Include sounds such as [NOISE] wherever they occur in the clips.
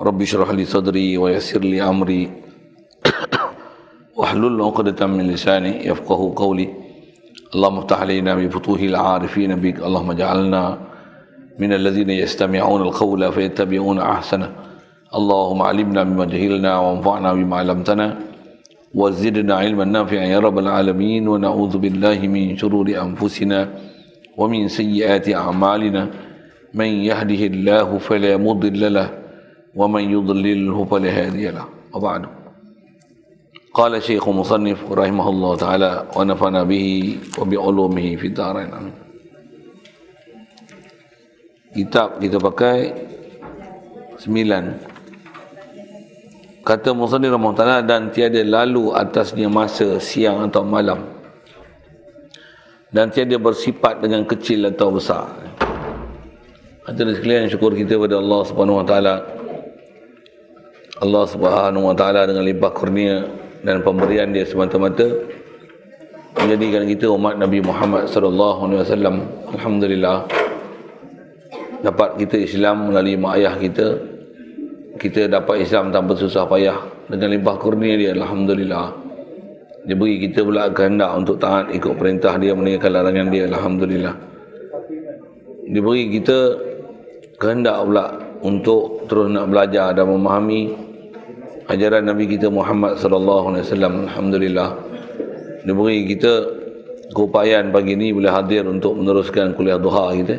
رب اشرح لي صدري ويسر لي أمري. واحلل عقدة من لساني يفقه قولي. اللهم افتح علينا بفتوح العارفين بك. اللهم اجعلنا من الذين يستمعون القول فيتبعون أحسنه. اللهم علمنا بما جهلنا وانفعنا بما علمتنا. وزدنا علما نافعا يا رب العالمين. ونعوذ بالله من شرور أنفسنا ومن سيئات أعمالنا. من يهده الله فلا مضل له ومن يضلله فلا هادي له وبعد قال الشيخ مصنف رحمه الله تعالى ونفعنا به وبعلومه في الدارين آمين kitab kita pakai sembilan kata Musani Rahmatullah dan tiada lalu atasnya masa siang atau malam dan tiada bersifat dengan kecil atau besar kata sekalian syukur kita kepada Allah Subhanahu Wa Taala Allah Subhanahu Wa Taala dengan limpah kurnia dan pemberian dia semata-mata menjadikan kita umat Nabi Muhammad sallallahu alaihi wasallam. Alhamdulillah dapat kita Islam melalui mak ayah kita. Kita dapat Islam tanpa susah payah. Dengan limpah kurnia dia Alhamdulillah. Dia beri kita pula kehendak untuk taat ikut perintah dia meninggalkan larangan dia Alhamdulillah. Dia beri kita kehendak pula untuk terus nak belajar dan memahami ajaran Nabi kita Muhammad sallallahu alaihi wasallam alhamdulillah. Dia beri kita keupayaan pagi ini boleh hadir untuk meneruskan kuliah duha kita.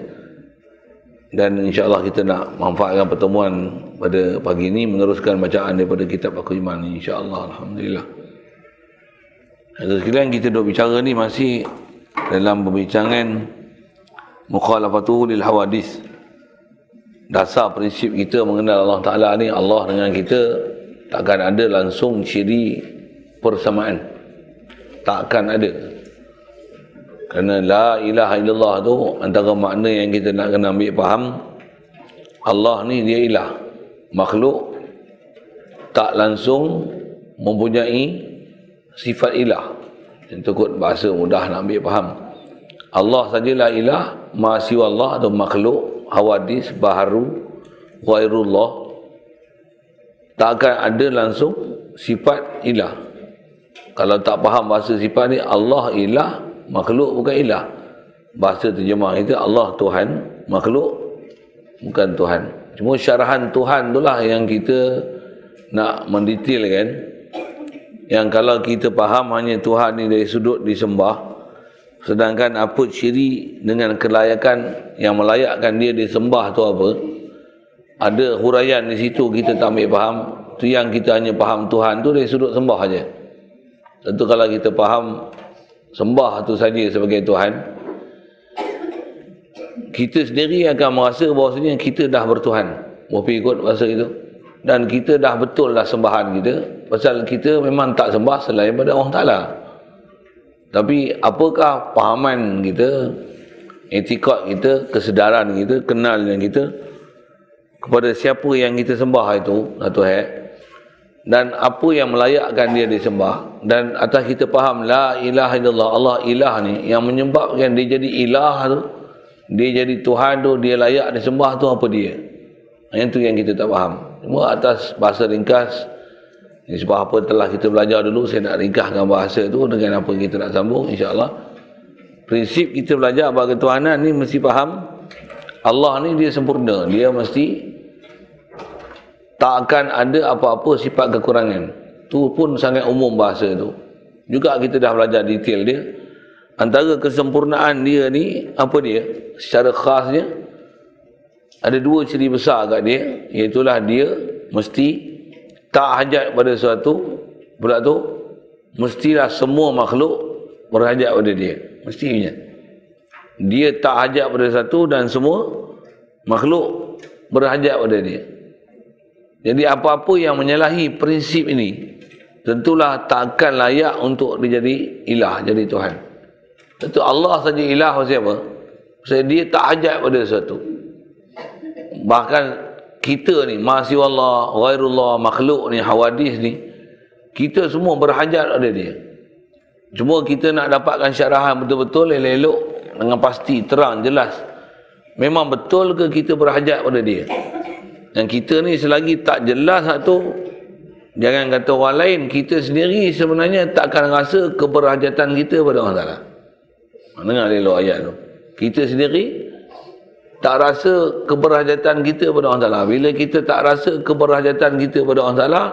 Dan insyaAllah kita nak manfaatkan pertemuan pada pagi ini meneruskan bacaan daripada kitab Aku Iman insyaAllah Alhamdulillah. Ada sekalian kita duduk bicara ni masih dalam perbincangan mukhalafatuhu lil hawadis. Dasar prinsip kita mengenal Allah Ta'ala ni Allah dengan kita takkan ada langsung ciri persamaan takkan ada kerana la ilaha illallah tu antara makna yang kita nak kena ambil faham Allah ni dia ilah. Makhluk tak langsung mempunyai sifat ilah. Itu kot bahasa mudah nak ambil faham. Allah sajalah ilah, ma siwa Allah atau makhluk, hawadis, baharu, ghairullah. Takkan ada langsung sifat ilah. Kalau tak faham bahasa sifat ni, Allah ilah, makhluk bukan ilah. Bahasa terjemah itu Allah Tuhan makhluk bukan Tuhan. Cuma syarahan Tuhan itulah yang kita nak mendetailkan yang kalau kita faham hanya Tuhan ni dari sudut disembah sedangkan apa ciri dengan kelayakan yang melayakkan dia disembah tu apa ada huraian di situ kita tak ambil faham. Tu yang kita hanya faham Tuhan tu dari sudut sembah aja tentu kalau kita faham sembah tu saja sebagai Tuhan kita sendiri akan merasa bahawasanya kita dah bertuhan. Wafi ikut bahasa itu? Dan kita dah betul dah sembahan kita pasal kita memang tak sembah selain pada Allah Ta'ala. Tapi apakah pahaman kita etikot kita kesedaran kita kenal dengan kita kepada siapa yang kita sembah itu Tuhan eh? dan apa yang melayakkan dia disembah. Dan atas kita faham la ilaha illallah Allah ilah ni yang menyebabkan dia jadi ilah tu dia jadi Tuhan tu dia layak disembah tu apa dia? Yang tu yang kita tak faham. Cuma atas bahasa ringkas ini sebab apa telah kita belajar dulu saya nak ringkaskan bahasa tu dengan apa kita nak sambung insyaAllah. Prinsip kita belajar bagi Tuhanan ni mesti faham Allah ni dia sempurna. Dia mesti tak akan ada apa-apa sifat kekurangan. Tu pun sangat umum bahasa tu. Juga kita dah belajar detail dia. Antara kesempurnaan dia ni, apa dia? Secara khasnya, ada dua ciri besar kat dia. Iaitulah dia mesti tak hajat pada sesuatu. Pula tu, mestilah semua makhluk berhajat pada dia. Mestinya. Dia tak hajat pada satu dan semua makhluk berhajat pada dia. Jadi apa-apa yang menyalahi prinsip ini tentulah takkan layak untuk dijadi ilah, jadi Tuhan. Tentu Allah saja ilah siapa? Sebab dia tak hajat pada sesuatu. Bahkan kita ni, masih Allah, ghairullah, makhluk ni, hawadis ni, kita semua berhajat pada dia. Cuma kita nak dapatkan syarahan betul-betul, elok-elok, dengan pasti, terang, jelas. Memang betul ke kita berhajat pada dia? Dan kita ni selagi tak jelas satu jangan kata orang lain, kita sendiri sebenarnya tak akan rasa keberhajatan kita pada Allah Taala. Dengar elok ayat tu. Kita sendiri tak rasa keberhajatan kita pada Allah Taala. Bila kita tak rasa keberhajatan kita pada Allah Taala,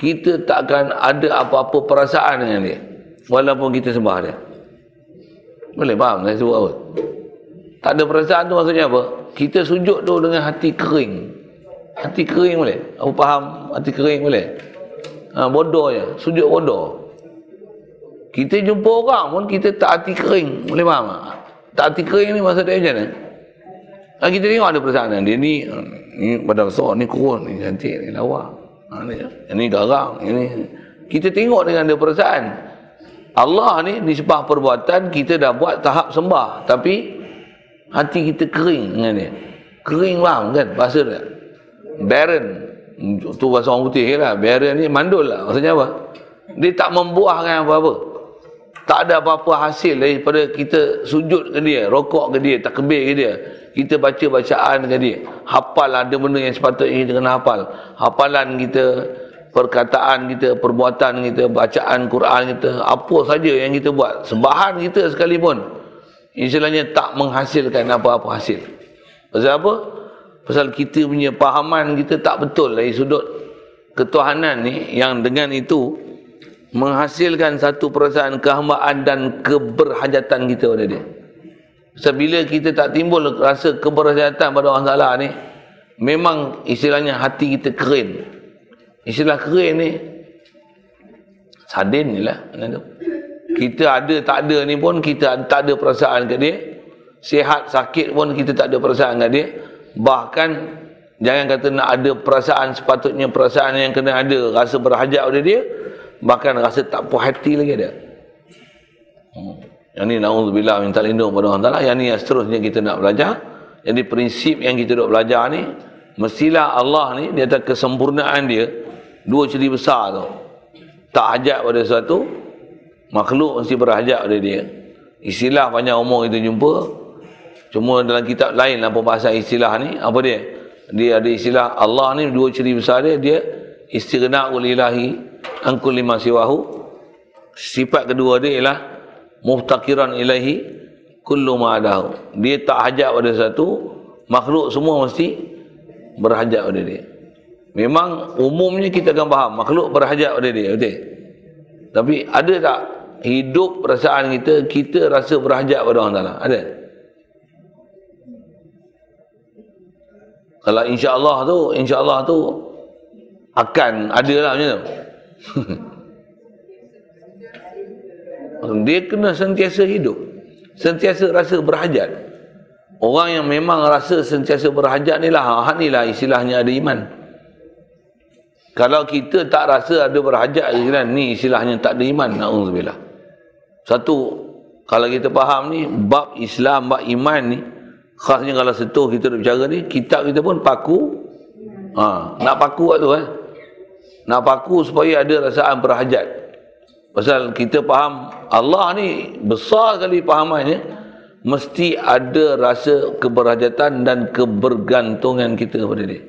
kita tak akan ada apa-apa perasaan dengan dia. Walaupun kita sembah dia. Boleh faham saya sebut apa? Tak ada perasaan tu maksudnya apa? Kita sujud tu dengan hati kering. Hati kering boleh? Aku faham hati kering boleh? Ha, bodoh je. Sujud bodoh. Kita jumpa orang pun kita tak hati kering. Boleh faham tak? Tak hati kering ni maksud dia macam mana? Ha, kita tengok ada perasaan dia ni ni badan besar, ni kurun, ni cantik, ni lawa. Ha, ni, ni garang, ni. Kita tengok dengan ada perasaan. Allah ni nisbah perbuatan kita dah buat tahap sembah tapi hati kita kering dengan dia. Kering faham kan bahasa dia? Barren tu bahasa orang putih lah. Barren ni mandul lah. Maksudnya apa? Dia tak membuahkan apa-apa. Tak ada apa-apa hasil daripada kita sujud ke dia rokok ke dia takbir ke dia. Kita baca bacaan ke dia. Hafal ada benda yang sepatutnya kita kena hafal. Hafalan kita perkataan kita perbuatan kita bacaan Quran kita apa saja yang kita buat. Sembahan kita sekalipun. Istilahnya tak menghasilkan apa-apa hasil. Pasal apa Pasal kita punya pahaman kita tak betul dari sudut ketuhanan ni yang dengan itu menghasilkan satu perasaan kehambaan dan keberhajatan kita pada dia. Pasal bila kita tak timbul rasa keberhajatan pada orang salah ni memang istilahnya hati kita kering. Istilah kering ni sadin ni lah. Kita ada tak ada ni pun kita tak ada perasaan ke dia. Sihat sakit pun kita tak ada perasaan ke dia bahkan jangan kata nak ada perasaan sepatutnya perasaan yang kena ada rasa berhajat pada dia bahkan rasa tak puas hati lagi ada. Hmm. yang ni na'udzubillah minta lindung pada Allah Ta'ala. Yang ni yang seterusnya kita nak belajar. Jadi prinsip yang kita nak belajar ni mestilah Allah ni di atas kesempurnaan dia dua ciri besar tu. Tak hajat pada sesuatu makhluk mesti berhajat pada dia. Istilah panjang umur kita jumpa Cuma dalam kitab lain lah pembahasan istilah ni, apa dia? Dia ada istilah Allah ni dua ciri besar dia, dia istighna'ul ilahi angkul lima siwahu. Sifat kedua dia ialah muhtakiran ilahi kullu ma'adahu. Dia tak hajat pada satu, makhluk semua mesti berhajat pada dia. Memang umumnya kita akan faham, makhluk berhajat pada dia, betul? Tapi ada tak hidup perasaan kita, kita rasa berhajat pada Allah Ta'ala? Ada? Kalau insya-Allah tu, insya-Allah tu akan ada lah macam tu. [LAUGHS] Dia kena sentiasa hidup. Sentiasa rasa berhajat. Orang yang memang rasa sentiasa berhajat ni lah, ha, ni lah istilahnya ada iman. Kalau kita tak rasa ada berhajat, ni istilahnya tak ada iman. Na'udzubillah. Satu, kalau kita faham ni, bab Islam, bab iman ni, khasnya kalau sentuh kita nak bicara ni kitab kita pun paku. Ha, nak paku waktu eh? Nak paku supaya ada rasaan berhajat. Pasal kita faham Allah ni besar sekali pahamannya mesti ada rasa keberhajatan dan kebergantungan kita pada dia.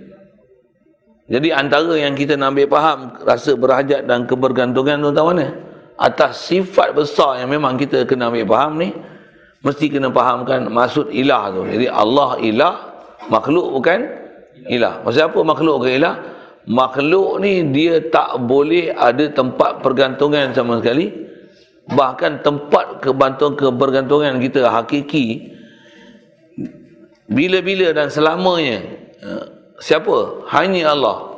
Jadi antara yang kita nak ambil faham rasa berhajat dan kebergantungan tu tahu mana atas sifat besar yang memang kita kena ambil faham ni mesti kena fahamkan maksud ilah tu. Jadi Allah ilah, makhluk bukan ilah. Maksud apa makhluk bukan ilah? Makhluk ni dia tak boleh ada tempat pergantungan sama sekali. Bahkan tempat kebantuan kebergantungan kita hakiki bila-bila dan selamanya eh, siapa? Hanya Allah.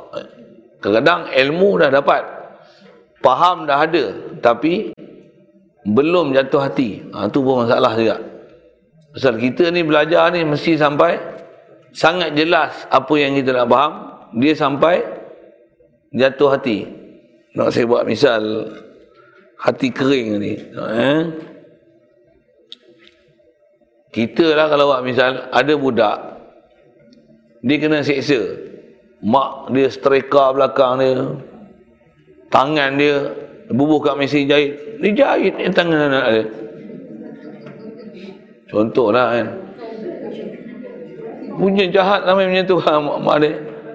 Kadang-kadang ilmu dah dapat. Faham dah ada. Tapi belum jatuh hati. Ha, tu pun masalah juga. Pasal kita ni belajar ni mesti sampai sangat jelas apa yang kita nak faham. Dia sampai jatuh hati. Nak saya buat misal hati kering ni. Eh? Kita lah kalau buat misal ada budak dia kena seksa. Mak dia setrika belakang dia. Tangan dia bubuh kat mesin jahit dia jahit yang tangan anak dia contohlah kan punya jahat namanya macam tu [LAUGHS] mak, mak dia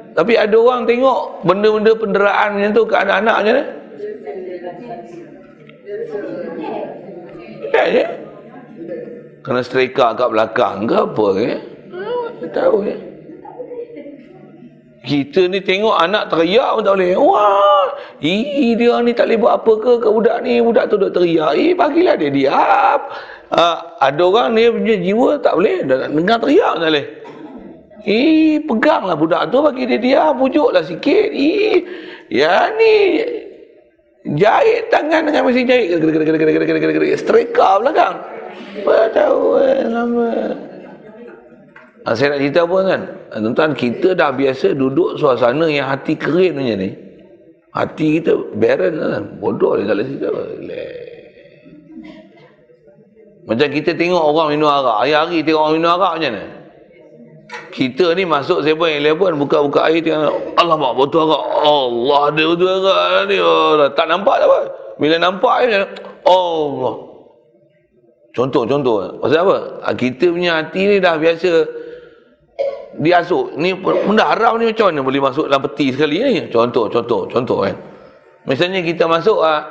Tapi ada orang tengok benda-benda penderaan macam tu ke anak-anak macam mana? Ya, ya. Kena striker kat belakang ke apa ke? Tak tahu ya. Kita ni tengok anak teriak pun tak boleh. Wah, ih dia ni tak boleh buat apa ke ke budak ni. Budak tu duk teriak. Eh, bagilah dia diam. Uh, ada orang ni punya jiwa tak boleh. Dengar teriak tak boleh. Eh, peganglah budak tu bagi dia diam. Pujuklah sikit. Eh, ya ni jahit tangan dengan mesin jahit. Striker belakang. Apa tahu eh, lama. Saya nak cerita apa kan? Ah, tuan-tuan, kita dah biasa duduk suasana yang hati kering macam ni. Hati kita barren kan? Bodoh dia tak boleh cerita apa. Macam kita tengok orang minum arak. Hari-hari tengok orang minum arak macam mana? Kita ni masuk 7-Eleven buka-buka air tengok Allah mak botol arak. Allah dia botol arak ni. Oh, tak nampak tak apa. Bila nampak air macam Allah. Contoh-contoh. Pasal apa? Kita punya hati ni dah biasa diasuk. Ni benda haram ni macam mana boleh masuk dalam peti sekali ni? Contoh contoh contoh kan. Misalnya kita masuk ah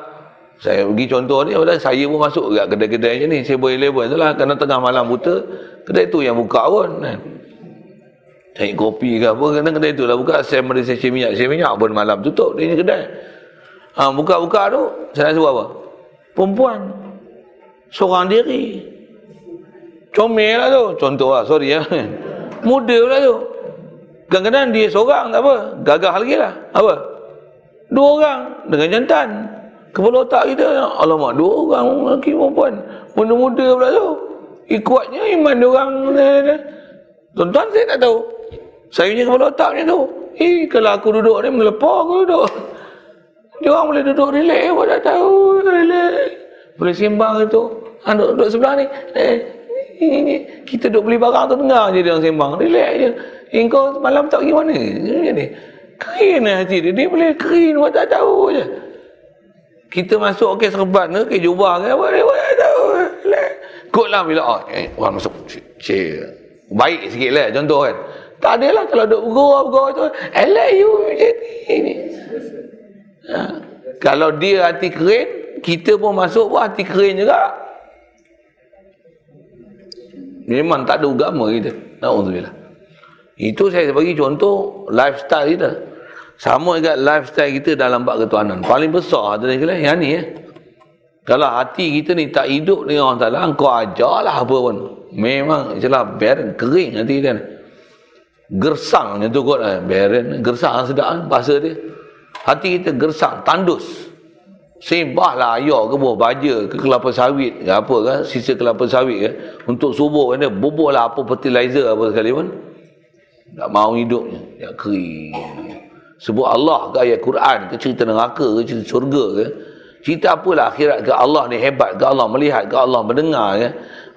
saya pergi contoh ni padahal saya pun masuk dekat kedai-kedai macam ni. Saya boleh level lah kerana tengah malam buta kedai tu yang buka pun kan. Cari kopi ke apa kena kedai tu lah buka. Saya mari saya minyak saya minyak pun malam tutup dia kedai. Ha, buka-buka tu saya sebut apa? Perempuan. Seorang diri. Comel lah tu. Contoh lah sorry ya muda pula tu. Kadang-kadang dia seorang tak apa gagah lagi lah. Apa? Dua orang dengan jantan. Kepala otak kita alamak dua orang lelaki perempuan. Muda-muda pula tu. Ikutnya iman dia orang. Tuan-tuan saya tak tahu. Saya punya kepala otak macam tu. Eh kalau aku duduk ni melepah aku duduk. Dia orang boleh duduk relax apa tak tahu relax. Boleh sembang tu anak duduk sebelah ni. Eh, kita duduk beli barang tu dengar je dia orang sembang. Relax je. Eh, kau malam tak pergi mana? Macam ni. Kering lah hati dia dia boleh kering buat tak tahu je. Kita masuk ke serban ke ke jubah ke apa dia tak tahu. Kot lah bila oh, eh, orang masuk. Cik baik sikit lah contoh kan. Tak ada lah kalau duduk bergurau-gurau tu elak you macam ni ha. kalau dia hati kering kita pun masuk pun hati kering juga Memang tak ada agama kita. Nauzubillah. Itu saya bagi contoh lifestyle kita. Sama juga lifestyle kita dalam bab ketuhanan. Paling besar tu dia yang ni ya. Kalau hati kita ni tak hidup dengan orang Ta'ala, kau ajarlah apa pun. Memang itulah barren, kering hati ni. Gersang macam tu kot. Eh. Barren, gersang sedap kan bahasa dia. Hati kita gersang, tandus sembahlah ayah ke buah baja ke kelapa sawit ke apa ke sisa kelapa sawit ke. Untuk subuh kan dia bubuhlah apa fertilizer apa sekali pun. Tak mau hidupnya. Ya kering. Sebut Allah ke ayat Quran ke cerita neraka ke cerita syurga ke. Cerita apalah akhirat ke Allah ni hebat ke Allah melihat ke Allah mendengar ke.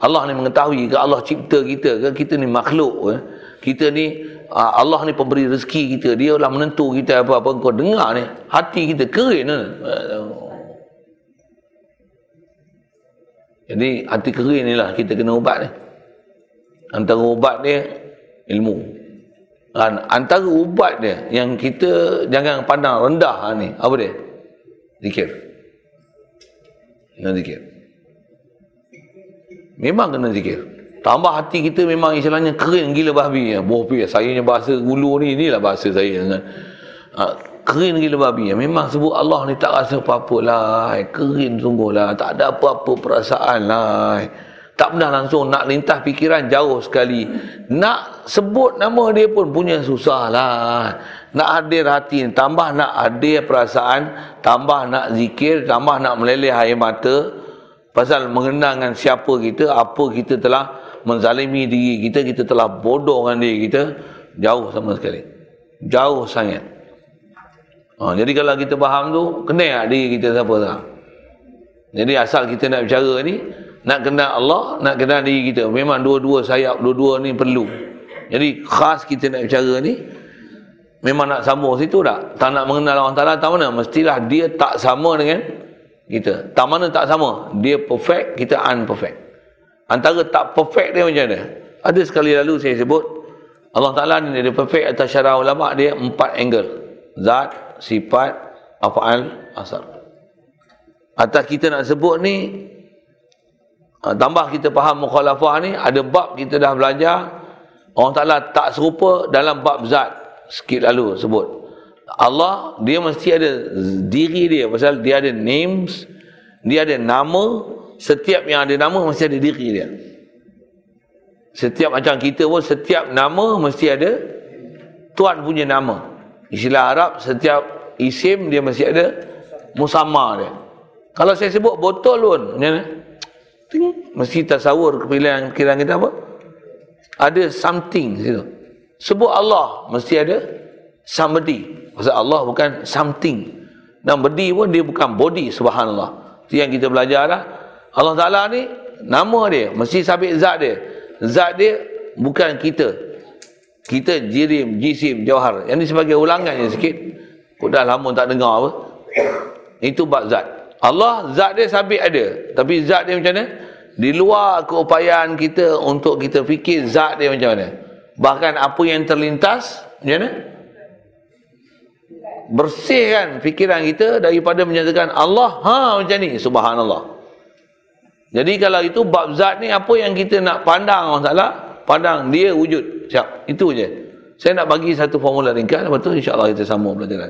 Allah ni mengetahui ke Allah cipta kita ke kita ni makhluk ke. Kita ni ah, Allah ni pemberi rezeki kita. Dia lah menentu kita apa-apa. Kau dengar ni hati kita kering ke Jadi hati kering ni lah kita kena ubat ni. Antara ubat dia ilmu. Dan antara ubat dia yang kita jangan pandang rendah ni. Apa dia? Zikir. Kena zikir. Memang kena zikir. Tambah hati kita memang istilahnya kering gila babi. Boh pi, saya ni bahasa gulu ni, inilah bahasa saya. Ha, kering gila babi memang sebut Allah ni tak rasa apa-apa lah. Kering sungguh lah tak ada apa-apa perasaan lah. Tak pernah langsung nak lintas fikiran jauh sekali. Nak sebut nama dia pun punya susah lah. Nak hadir hati tambah nak hadir perasaan tambah nak zikir tambah nak meleleh air mata. Pasal mengenangkan siapa kita apa kita telah menzalimi diri kita kita telah bodoh dengan diri kita jauh sama sekali. Jauh sangat Ha, jadi kalau kita faham tu, kenal tak diri kita siapa tak? Jadi asal kita nak bicara ni, nak kenal Allah, nak kenal diri kita. Memang dua-dua sayap, dua-dua ni perlu. Jadi khas kita nak bicara ni, memang nak sambung situ tak? Tak nak mengenal orang Ta'ala, tak mana? Mestilah dia tak sama dengan kita. Tak mana tak sama? Dia perfect, kita unperfect. Antara tak perfect dia macam mana? Ada sekali lalu saya sebut, Allah Ta'ala ni dia perfect atas syarah ulama dia empat angle. Zat, sifat, af'al, asar. Atas kita nak sebut ni, ah, tambah kita faham mukhalafah ni, ada bab kita dah belajar, Allah Ta'ala tak serupa dalam bab zat. Sikit lalu sebut. Allah, dia mesti ada diri dia. Pasal dia ada names, dia ada nama, setiap yang ada nama mesti ada diri dia. Setiap macam kita pun setiap nama mesti ada tuan punya nama. Istilah Arab setiap isim dia mesti ada musamma dia. Kalau saya sebut botol pun macam mana? Mesti tasawur kepilihan kira kita apa? Ada something situ. Sebut Allah mesti ada somebody. Pasal Allah bukan something. Dan body pun dia bukan body subhanallah. Itu yang kita belajar lah. Allah Ta'ala ni nama dia mesti sabit zat dia zat dia bukan kita kita jirim, jisim, jawhar yang ni sebagai ulangan je sikit. Kau dah lama tak dengar apa. Itu bab zat. Allah zat dia sabit ada. Tapi zat dia macam mana? Di luar keupayaan kita untuk kita fikir zat dia macam mana. Bahkan apa yang terlintas macam mana? Bersihkan fikiran kita daripada menyatakan Allah ha macam ni. Subhanallah. Jadi kalau itu bab zat ni apa yang kita nak pandang orang salah, pandang dia wujud. Siap. Itu je. Saya nak bagi satu formula ringkas lepas tu insya-Allah kita sambung pelajaran.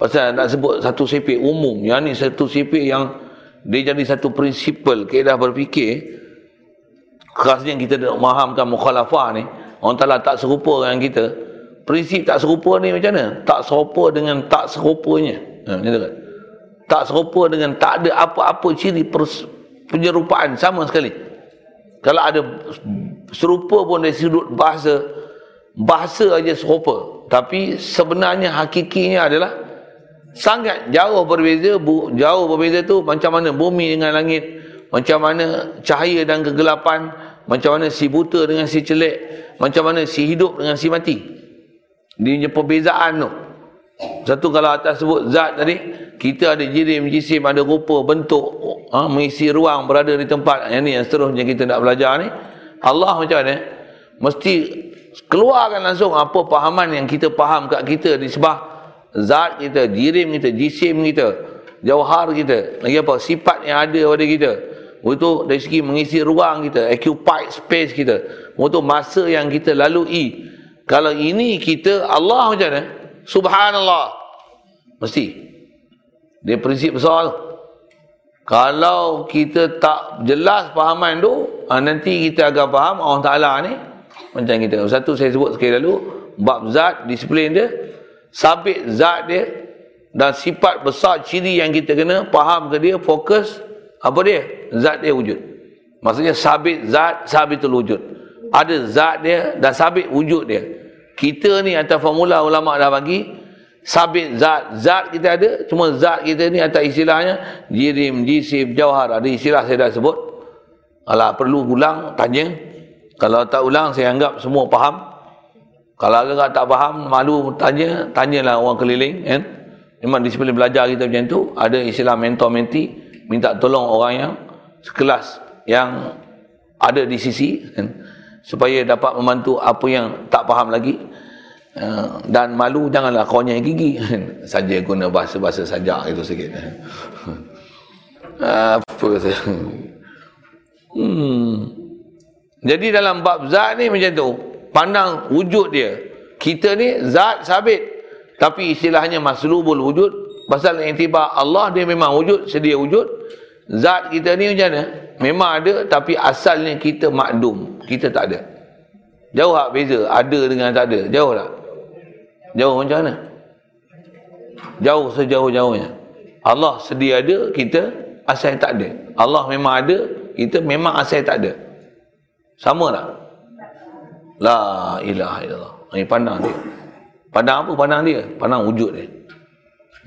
Pasal nak sebut satu sifat umum, yang ni satu sifat yang dia jadi satu prinsipal keadaan berfikir khasnya kita nak mahamkan mukhalafah ni orang Taala tak serupa dengan kita prinsip tak serupa ni macam mana tak serupa dengan tak serupanya ha, macam tu kan tak serupa dengan tak ada apa-apa ciri pers- penyerupaan sama sekali kalau ada serupa pun dari sudut bahasa bahasa aja serupa tapi sebenarnya hakikinya adalah sangat jauh berbeza bu, jauh berbeza tu macam mana bumi dengan langit macam mana cahaya dan kegelapan macam mana si buta dengan si celik macam mana si hidup dengan si mati dia punya perbezaan tu satu kalau atas sebut zat tadi, kita ada jirim, jisim, ada rupa, bentuk, ha, mengisi ruang berada di tempat. Yang ni yang seterusnya kita nak belajar ni. Allah macam mana? Mesti keluarkan langsung apa pahaman yang kita faham kat kita di sebah zat kita, jirim kita, jisim kita, jauhar kita. Lagi apa? Sifat yang ada pada kita. Itu dari segi mengisi ruang kita, occupied space kita. Itu masa yang kita lalui. Kalau ini kita, Allah macam mana? Subhanallah. Mesti. Dia prinsip besar tu. Kalau kita tak jelas pahaman tu, ha, nanti kita akan faham Allah Ta'ala ni. Macam kita. Satu saya sebut sekali lalu. Bab zat, disiplin dia. Sabit zat dia. Dan sifat besar ciri yang kita kena faham ke dia, fokus. Apa dia? Zat dia wujud. Maksudnya sabit zat, sabitul wujud. Ada zat dia dan sabit wujud dia kita ni atas formula ulama dah bagi sabit zat. Zat kita ada cuma zat kita ni atas istilahnya jirim jisim jauhar ada istilah saya dah sebut. Kalau perlu ulang tanya kalau tak ulang saya anggap semua faham. Kalau agak tak faham malu tanya. Tanyalah orang keliling kan? Memang disiplin belajar kita macam tu. Ada istilah mentor menti minta tolong orang yang sekelas yang ada di sisi kan? supaya dapat membantu apa yang tak faham lagi uh, dan malu janganlah yang gigi. [LAUGHS] Saja guna bahasa-bahasa saja itu sikit. [LAUGHS] Apa saya hmm. jadi dalam bab zat ni macam tu. Pandang wujud dia. Kita ni zat sabit. Tapi istilahnya maslubul wujud. Pasal intiba Allah dia memang wujud sedia wujud. Zat kita ni macam mana? Memang ada tapi asalnya kita makdum kita tak ada. Jauh tak beza? Ada dengan tak ada. Jauh tak jauh macam mana? Jauh sejauh-jauhnya. Allah sedia ada kita asal tak ada. Allah memang ada kita memang asal tak ada. Sama tak? La ilaha illallah. Ini pandang dia. Pandang apa? Pandang dia. Pandang wujud dia.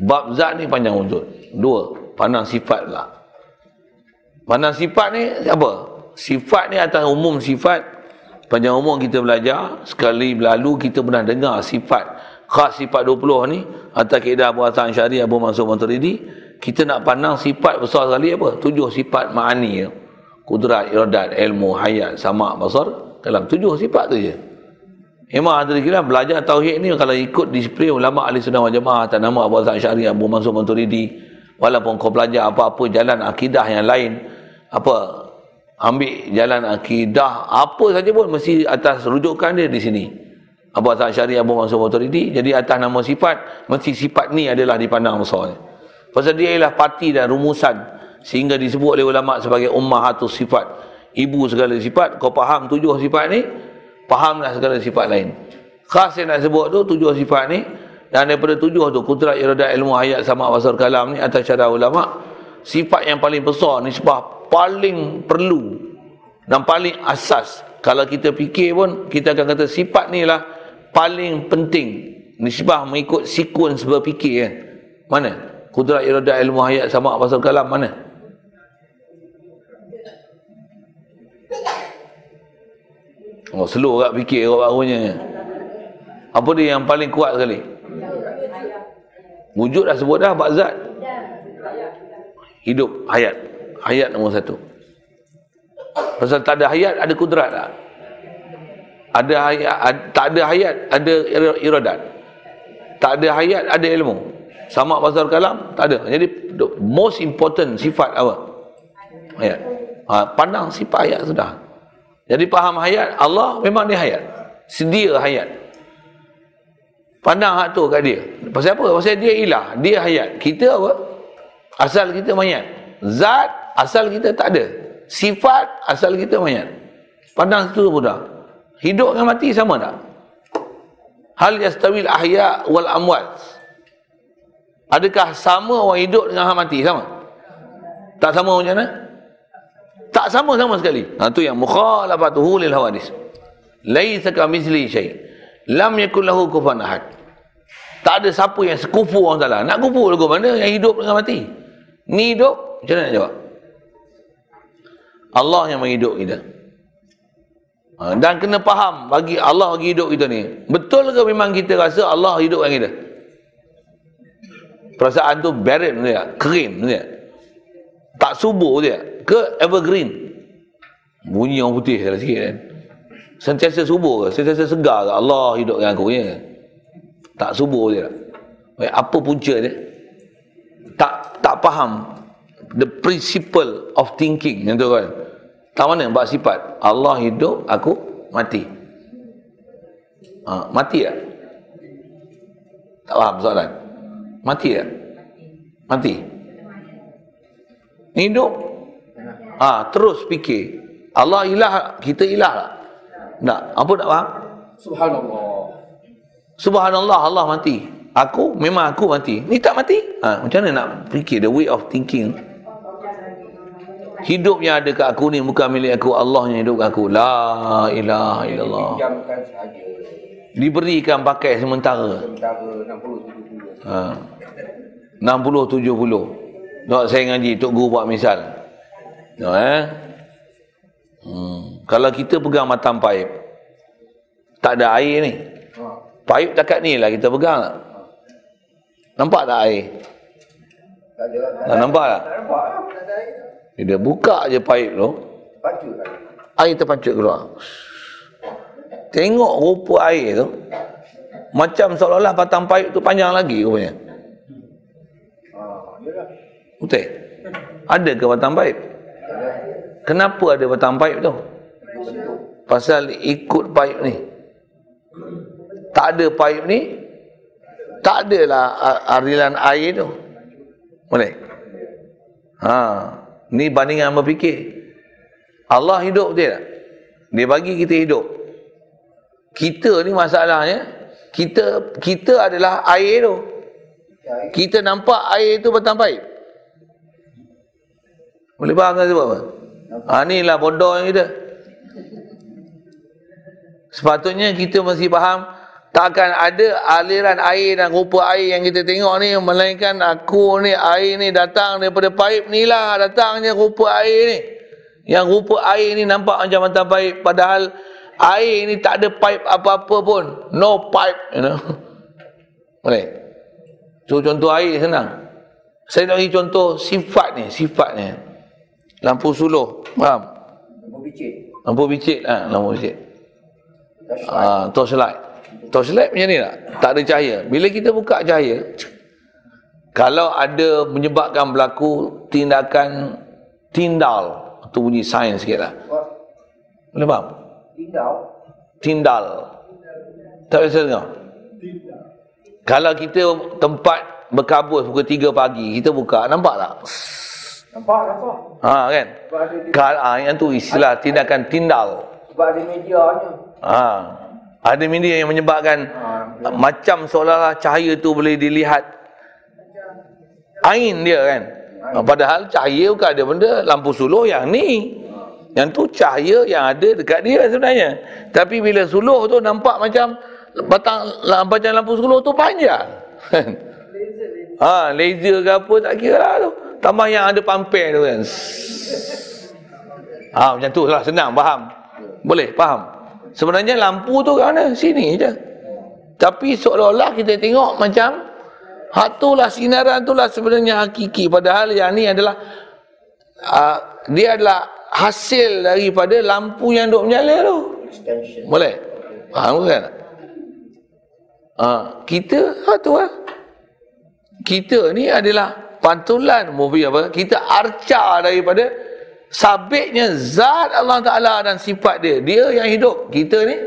Bab zat ni pandang wujud. Dua pandang sifat lah Pandang sifat ni apa? Sifat ni atas umum sifat. Panjang umum kita belajar. Sekali berlalu kita pernah dengar sifat. Khas sifat 20 ni. Atas keadaan Abu Hassan Syari, Abu Mansur Maturidi. Kita nak pandang sifat besar sekali apa? Tujuh sifat ma'ani. Kudrat, iradat, ilmu, hayat, sama, basar. Dalam tujuh sifat tu je. Memang ada kira belajar tauhid ni kalau ikut disiplin ulama ahli sunnah wal jamaah atas nama Abu Hasan Syari Abu Mansur Maturidi walaupun kau belajar apa-apa jalan akidah yang lain apa ambil jalan akidah apa saja pun mesti atas rujukan dia di sini. Abu Hasan Syari Abu Mansur Maturidi jadi atas nama sifat mesti sifat ni adalah dipandang besar. Pasal dia ialah parti dan rumusan sehingga disebut oleh ulama sebagai ummahatus sifat. Ibu segala sifat, kau faham tujuh sifat ni, fahamlah segala sifat lain. Khas yang nak sebut tu tujuh sifat ni dan daripada tujuh tu kudrat iradah ilmu hayat sama wasar kalam ni atas cara ulama sifat yang paling besar ni sebab paling perlu dan paling asas kalau kita fikir pun kita akan kata sifat ni lah paling penting nisbah mengikut sekuens berfikir kan mana kudrat iradah ilmu hayat sama wasar kalam mana Oh, slow kat fikir kat barunya. Apa dia yang paling kuat sekali? Wujud dah sebut dah, zat. Hidup, hayat. Hayat nombor satu. Pasal tak ada hayat, ada kudrat tak? Ada hayat, tak ada hayat, ada iradat. Tak ada hayat, ada ilmu. Sama pasal kalam, tak ada. Jadi, most important sifat apa? Hayat. Ha, pandang sifat hayat sudah. Jadi faham hayat, Allah memang dia hayat. Sedia hayat. Pandang hak tu kat dia. Pasal apa? Pasal dia ilah. Dia hayat. Kita apa? Asal kita mayat. Zat, asal kita tak ada. Sifat, asal kita mayat. Pandang situ mudah. Hidup dengan mati sama tak? Hal yastawil ahya wal amwat. Adakah sama orang hidup dengan orang mati? Sama? Tak sama macam mana? Tak sama sama sekali. Ha tu yang mukhalafatuhu lil hawadis. Laisa kamitsli syai. Lam yakul lahu kufuwan ahad. Tak ada siapa yang sekufu orang Taala. Nak kufu lagu mana yang hidup dengan mati? Ni hidup, macam mana nak jawab? Allah yang menghidup kita. Ha, dan kena faham bagi Allah bagi hidup kita ni. Betul ke memang kita rasa Allah hidup dengan kita? Perasaan tu barren dia, kering dia. Tak? Subur dia ke evergreen? Bunyi orang putih lah sikit kan. Sentiasa subur ke? Sentiasa segar ke? Allah hidup dengan aku ya tak subur dia apa punca dia? Tak tak faham the principle of thinking yang tu kan tak mana bab sifat Allah hidup aku mati ha, mati tak tak faham soalan mati tak mati hidup Ha, terus fikir. Allah ilah, kita ilah tak? Tak. Apa tak faham? Subhanallah. Subhanallah, Allah mati. Aku, memang aku mati. Ni tak mati? Ha, macam mana nak fikir the way of thinking? Hidup yang ada kat aku ni bukan milik aku. Allah yang hidup kat aku. La ilaha illallah. Diberikan pakai sementara. Sementara 60-70. Ha. 60-70. Tak saya ngaji, Tok Guru buat misal. No, eh? hmm. Kalau kita pegang matang paip, tak ada air ni. Paip takat ni lah kita pegang tak? Nampak tak air? Tak ada. Tak nampak tak? Tak nampak. Dia buka je paip tu. Pancut Air terpancut keluar. Tengok rupa air tu. Macam seolah-olah batang paip tu panjang lagi rupanya. Betul? Ada ke batang paip? Kenapa ada batang paip tu? Pasal ikut paip ni. Tak ada paip ni, tak adalah arilan air tu. Boleh? Ha, ni bandingan berfikir. Allah hidup dia tak? Dia bagi kita hidup. Kita ni masalahnya, kita kita adalah air tu. Kita nampak air tu batang paip. Boleh faham tak sebab apa? Ha, inilah bodoh yang kita. Sepatutnya kita mesti faham takkan ada aliran air dan rupa air yang kita tengok ni melainkan aku ni air ni datang daripada paip ni lah datangnya rupa air ni. Yang rupa air ni nampak macam mata paip padahal air ni tak ada paip apa-apa pun. No pipe, you know. [LAUGHS] Boleh? So, contoh air senang. Saya nak bagi contoh sifat ni, sifat ni. Lampu suluh. Faham? Lampu bicik. Lampu bicik. Ha, lampu bicik. Ah, torchlight. Torchlight macam ni tak? Tak ada cahaya. Bila kita buka cahaya, kalau ada menyebabkan berlaku tindakan tindal, tu bunyi sains sikit lah. Boleh faham? Tindal? Tindal. Tak biasa dengar? Kalau kita tempat berkabus pukul 3 pagi, kita buka, nampak tak? Nampak, nampak. Ha, kan? Kalau ha, yang tu istilah tindakan tindal. Sebab ada medianya. Ha. Ada media yang menyebabkan ha, macam seolah-olah cahaya tu boleh dilihat ain dia kan. Ha, padahal cahaya bukan ada benda lampu suluh yang ni. Yang tu cahaya yang ada dekat dia sebenarnya. Tapi bila suluh tu nampak macam batang macam lampu suluh tu panjang. ha, [LAUGHS] laser ke apa tak kira lah tu. Tambah yang ada pamper tu kan. Ha, [LAUGHS] macam tu lah senang faham. Boleh faham. Sebenarnya lampu tu kat mana? Sini je. Tapi seolah-olah kita tengok macam hak tu lah sinaran tu lah sebenarnya hakiki. Padahal yang ni adalah uh, dia adalah hasil daripada lampu yang duk menyala tu. Boleh? Faham kan? Ha, kita, ha tu lah. Kita ni adalah pantulan movie apa? Kita arca daripada sabitnya zat Allah Ta'ala dan sifat dia. Dia yang hidup. Kita ni,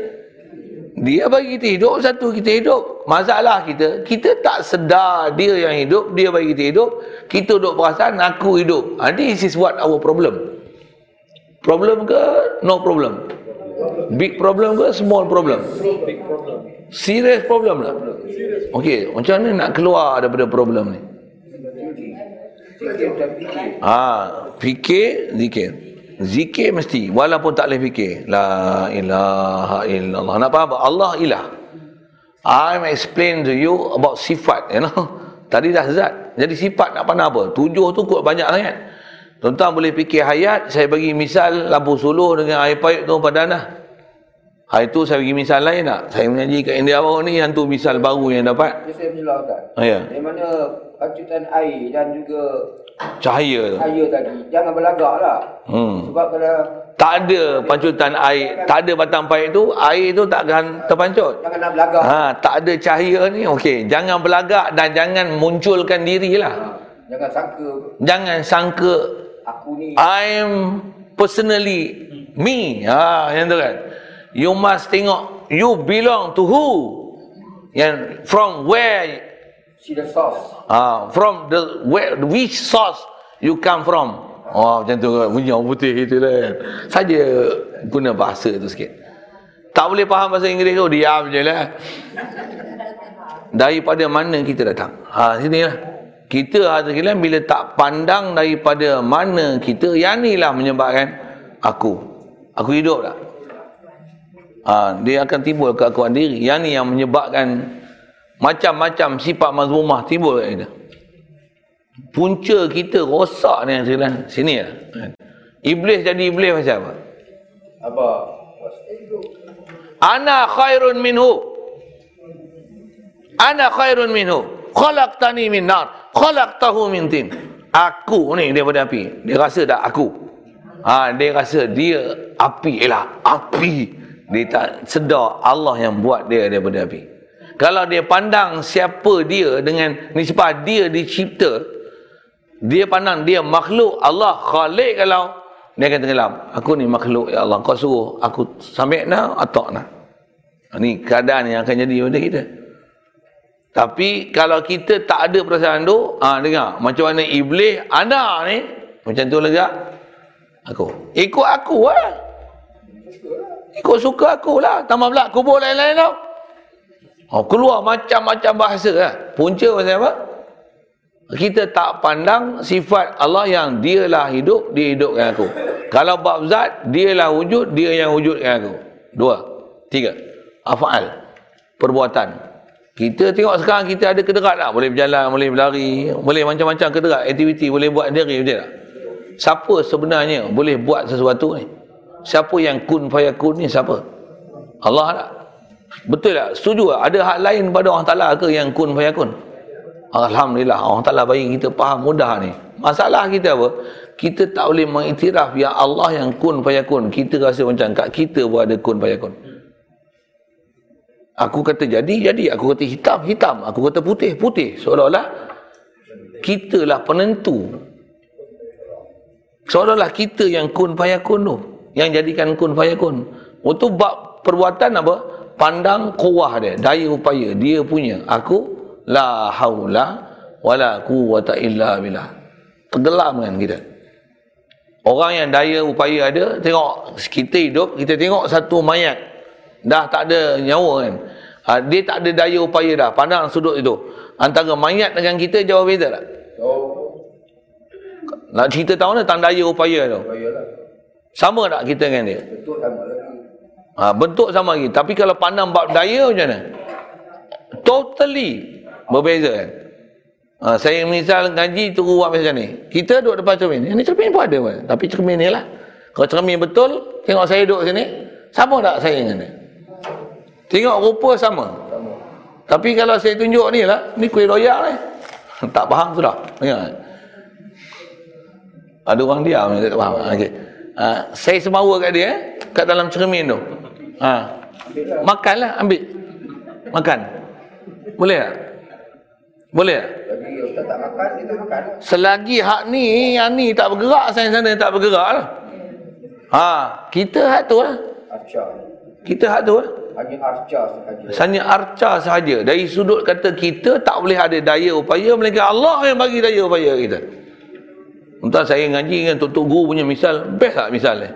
dia bagi kita hidup, satu kita hidup. Masalah kita, kita tak sedar dia yang hidup, dia bagi kita hidup. Kita duduk perasan, aku hidup. Ha, this is what our problem. Problem ke? No problem. Big problem ke? Small problem. Serious problem lah. Okey, macam mana nak keluar daripada problem ni? Ah, fikir, zikir. Zikir mesti walaupun tak boleh fikir. La ilaha illallah. Nak faham apa? Allah ilah. I'm explain to you about sifat, you know. [LAUGHS] Tadi dah zat. Jadi sifat nak pandang apa? Tujuh tu kuat banyak sangat. Tuan-tuan boleh fikir hayat, saya bagi misal lampu suluh dengan air payut tu padan dah. Hari tu saya bagi misal lain tak? Saya menyanyi kat India baru ni, yang tu misal baru yang dapat. Ya, saya menjelaskan. Oh, ya. Di mana pacutan air dan juga Cahaya tu. cahaya tadi, jangan berlagak lah. Hmm. Sebab kalau Tak ada pancutan air, tak ada batang payut tu, air tu tak akan terpancut. jangan nak berlagak. Ha, tak ada cahaya ni, okey. Jangan berlagak dan jangan munculkan dirilah. Jangan sangka Jangan sangka aku ni I'm personally me. Ha, yang tu kan. You must tengok you belong to who? Yang from where see the source. Ah, from the where which source you come from? Oh, macam tu. Bunyi orang putih itu lah kan. Saja guna bahasa tu sikit. Tak boleh faham bahasa Inggeris tu, diam je lah. Daripada mana kita datang? Ha, sini lah. Kita hati sekalian bila tak pandang daripada mana kita, yang ni lah menyebabkan aku. Aku hidup tak? Ha, dia akan timbul keakuan diri. Yang ni yang menyebabkan macam-macam sifat mazmumah timbul kat kita. Punca kita rosak ni sekalian. Sini lah. Iblis jadi iblis macam apa? Apa? Ana khairun minhu. Ana khairun minhu. Khalaqtani min nar. Khalaqtahu min tin. Aku ni daripada api. Dia rasa tak aku? Ha, dia rasa dia api ialah api. Dia tak sedar Allah yang buat dia daripada api. Kalau dia pandang siapa dia dengan nisbah dia dicipta, dia pandang dia makhluk Allah khalik kalau dia akan tenggelam. Aku ni makhluk ya Allah. Kau suruh aku sampai na atau na. Ini keadaan yang akan jadi pada kita. Tapi kalau kita tak ada perasaan tu, ah ha, dengar macam mana iblis ada ni macam tu lega aku. Ikut aku lah. Ikut suka aku lah. Tambah pula kubur lain-lain tau. Oh, keluar macam-macam bahasa lah. Punca pasal apa? Kita tak pandang sifat Allah yang dialah hidup, dia hidupkan aku. Kalau bab zat, dialah wujud, dia yang wujudkan aku. Dua. Tiga. Afa'al. Perbuatan. Kita tengok sekarang kita ada kederat tak? Boleh berjalan, boleh berlari, boleh macam-macam kederat, aktiviti, boleh buat sendiri, betul tak? Siapa sebenarnya boleh buat sesuatu ni? Siapa yang kun fayakun ni siapa? Allah tak? Betul tak? Setuju tak? Ada hak lain pada Allah Ta'ala ke yang kun fayakun? Alhamdulillah Allah Ta'ala bagi kita faham mudah ni. Masalah kita apa? Kita tak boleh mengiktiraf yang Allah yang kun fayakun. Kita rasa macam kat kita pun ada kun fayakun. Aku kata jadi, jadi. Aku kata hitam, hitam. Aku kata putih, putih. Seolah-olah kita lah penentu. Seolah-olah kita yang kun payakun tu. Yang jadikan kun payakun. Untuk bab perbuatan apa? Pandang kuah dia. Daya upaya. Dia punya. Aku la haula wala quwata illa billah. Tenggelam kan kita. Orang yang daya upaya ada, tengok kita hidup, kita tengok satu mayat dah tak ada nyawa kan ha, dia tak ada daya upaya dah pandang sudut itu antara mayat dengan kita jauh beza tak Oh, nak cerita tahu tentang daya upaya tu bayalah. sama tak kita dengan dia Betul sama lagi. Ha, bentuk sama lagi tapi kalau pandang bab daya macam mana totally berbeza kan ha, saya misal ngaji tu buat macam ni kita duduk depan cermin yang ni cermin pun ada pun. tapi cermin ni lah kalau cermin betul tengok saya duduk sini sama tak saya dengan dia Tengok rupa sama. Sama. Tapi kalau saya tunjuk ni lah, ni kuih loyak ni. [LAUGHS] tak faham sudah. Tengok. Ada orang diam ni tak faham. Okey. Ha, saya semawa kat dia eh, kat dalam cermin tu. Ha. Makanlah, ambil. Makan. Boleh tak? Boleh tak? Selagi hak ni, yang ni tak bergerak, saya sana tak bergerak lah. Ha, kita hak tu lah. Kita hak tu lah. Hanya arca sahaja. Hanya arca sahaja. Dari sudut kata kita tak boleh ada daya upaya melainkan Allah yang bagi daya upaya kita. Entah saya ngaji dengan Tok Guru punya misal, best tak misal ni?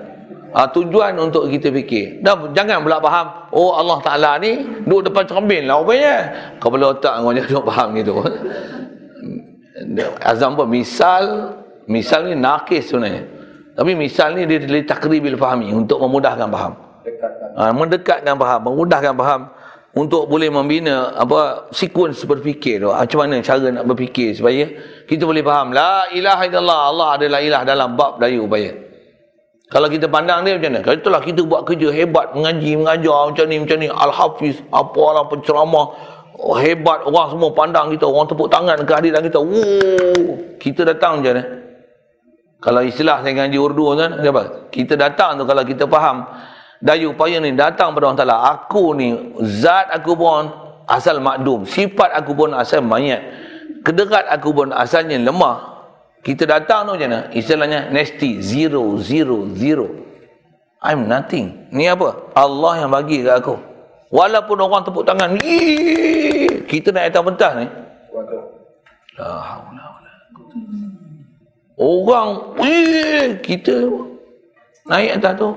Ha, tujuan untuk kita fikir. Dan jangan pula faham, oh Allah Ta'ala ni duduk depan cermin lah rupanya. Kepala otak kau jangan [LAUGHS] duduk faham gitu. [LAUGHS] Azam pun misal, misal ni nakis sebenarnya. Tapi misal ni dia dia takribil fahami untuk memudahkan faham ha, mendekatkan faham, memudahkan faham untuk boleh membina apa sekuens berfikir tu. Ha, macam mana cara nak berfikir supaya kita boleh faham la ilaha illallah Allah adalah ilah dalam bab daya upaya. Kalau kita pandang dia macam mana? Kalau itulah kita buat kerja hebat mengaji, mengajar macam ni macam ni al-hafiz, apalah penceramah oh, hebat orang semua pandang kita, orang tepuk tangan kehadiran kita. Woo, kita datang macam mana? Kalau istilah saya ngaji Urdu kan, apa? Kita datang tu kalau kita faham daya upaya ni datang pada Allah Ta'ala. Aku ni, zat aku pun asal makdum. Sifat aku pun asal mayat. Kederat aku pun asalnya lemah. Kita datang tu macam mana? Istilahnya nasty. Zero, zero, zero. I'm nothing. Ni apa? Allah yang bagi kat aku. Walaupun orang tepuk tangan. Kita naik atas pentas ni. Orang, eh, kita naik atas tu.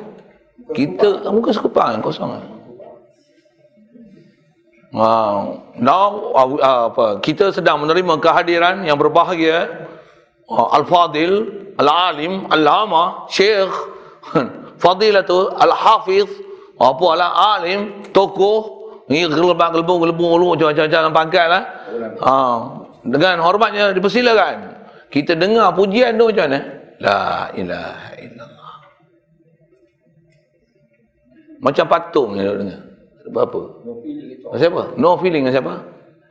Kita muka sekepang kosong. Ha, now uh, apa kita sedang menerima kehadiran yang berbahagia al-fadil, al-alim, al-lama, syekh, [LAUGHS] fadilatu al-hafiz, apa lah alim, tokoh, ni gelebang gelebung gelebung gelebung macam-macam pangkat lah. Ha, dengan hormatnya dipersilakan. Kita dengar pujian tu macam mana? La ilaha illallah. Macam patung yang duk dengar. Apa? No feeling. Siapa? No feeling dengan siapa?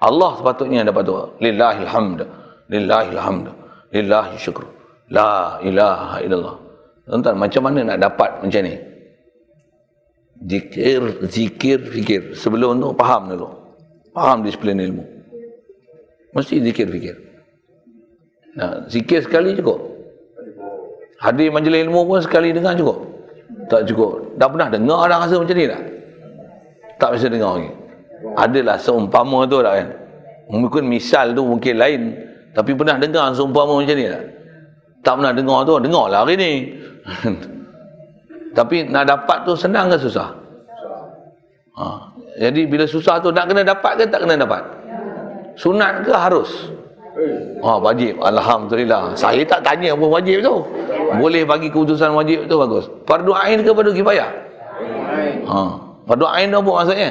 Allah sepatutnya dapat tu. Lillahil hamd. Lillahil hamd. Lillahi syukur. La ilaha illallah. Tuan-tuan, macam mana nak dapat macam ni? Zikir, zikir, fikir. Sebelum tu, faham dulu. Faham disiplin ilmu. Mesti zikir, fikir. Nah, zikir sekali cukup. Hadir majlis ilmu pun sekali dengar cukup. Tak cukup. Dah pernah dengar dah rasa macam ni tak? Tak bisa dengar lagi. Adalah seumpama tu tak kan? Mungkin misal tu mungkin lain. Tapi pernah dengar seumpama macam ni tak? Tak pernah dengar tu, dengar lah hari ni. [LAUGHS] Tapi nak dapat tu senang ke susah? Ha. Jadi bila susah tu nak kena dapat ke tak kena dapat? Sunat ke harus? Ha, wajib. Alhamdulillah. Saya tak tanya pun wajib tu. Boleh bagi keputusan wajib tu bagus. Fardu ain ke fardu kifayah? Ha. Fardu ain tu apa maksudnya?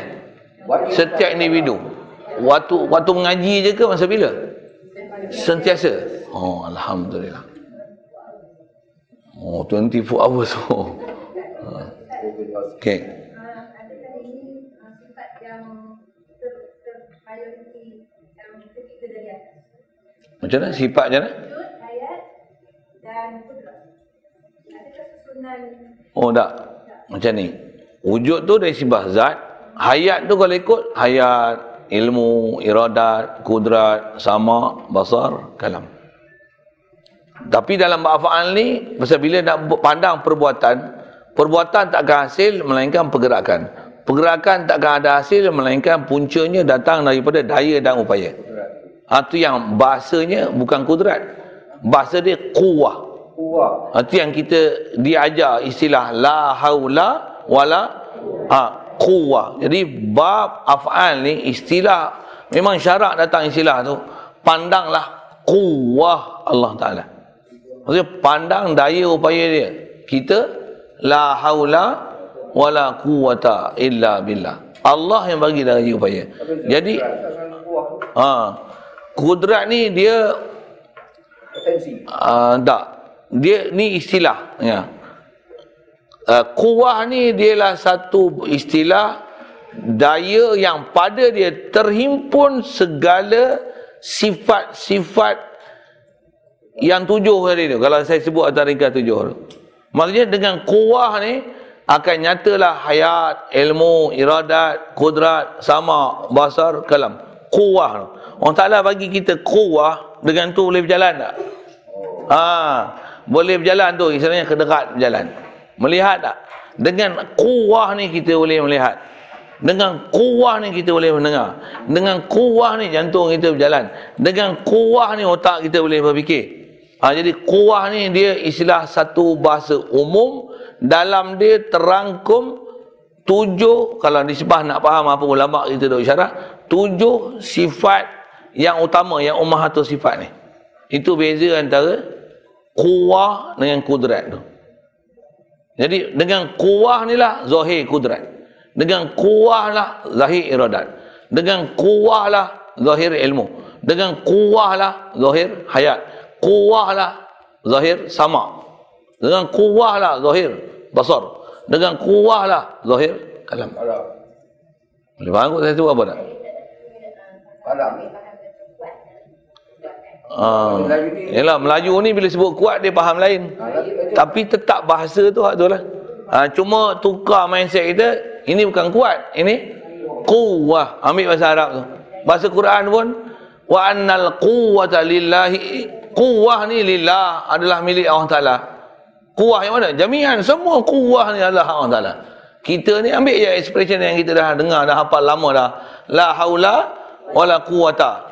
Setiap individu. Waktu waktu mengaji je ke masa bila? Sentiasa. Oh, alhamdulillah. Oh, 24 hours terprioriti yang tercipta dari atas? Macam mana sifat macam mana? Oh tak. Macam ni. Wujud tu dari sifat zat, hayat tu kalau ikut hayat ilmu iradat kudrat sama basar kalam. Tapi dalam bab afal ni pasal bila nak pandang perbuatan perbuatan tak akan hasil melainkan pergerakan. Pergerakan tak akan ada hasil melainkan puncanya datang daripada daya dan upaya. Ha, tu yang bahasanya bukan kudrat. Bahasa dia kuah Kuah. itu yang kita diajar istilah la haula wala ha, quwwah. Jadi bab af'al ni istilah memang syarak datang istilah tu pandanglah quwwah Allah Taala. Maksudnya pandang daya upaya dia. Kita la haula wala quwwata illa billah. Allah yang bagi daya upaya. Jadi ha kudrat ni dia Potensi. uh, tak dia ni istilah ya uh, kuah ni dialah satu istilah daya yang pada dia terhimpun segala sifat-sifat yang tujuh tadi tu. Kalau saya sebut antara ringkas tujuh tu. Maksudnya dengan kuah ni akan nyatalah hayat ilmu iradat kudrat sama basar kalam. Kuah tu. Orang Ta'ala bagi kita kuah dengan tu boleh berjalan tak? Ha, boleh berjalan tu. Istilahnya kedekat berjalan melihat tak? Dengan kuah ni kita boleh melihat. Dengan kuah ni kita boleh mendengar. Dengan kuah ni jantung kita berjalan. Dengan kuah ni otak kita boleh berfikir. Ha, jadi kuah ni dia istilah satu bahasa umum. Dalam dia terangkum tujuh kalau disebah nak faham apa ulama kita duk syarah tujuh sifat yang utama yang ummahatul sifat ni. Itu beza antara kuah dengan kudrat tu jadi dengan kuah ni lah zahir kudrat. Dengan kuah lah zahir iradat. Dengan kuah lah zahir ilmu. Dengan kuah lah zahir hayat. Kuah lah zahir sama. Dengan kuah lah zahir basar. Dengan kuah lah zahir kalam. Boleh faham kot saya tu apa tak? Kalau Ah, Melayu ni- yalah Melayu ni bila sebut kuat dia faham lain. ha. Tapi tetap bahasa tu hak tu lah. Ha, cuma tukar mindset kita, ini bukan kuat, ini quwwah. Ambil bahasa Arab tu. Bahasa Quran pun wa annal quwwata lillahi. Quwwah ni lillah adalah milik Allah Taala. Kuah yang mana? Jami'an semua kuah ni adalah Allah Taala. Kita ni ambil je expression yang kita dah dengar dah hafal lama dah. La haula wala quwata.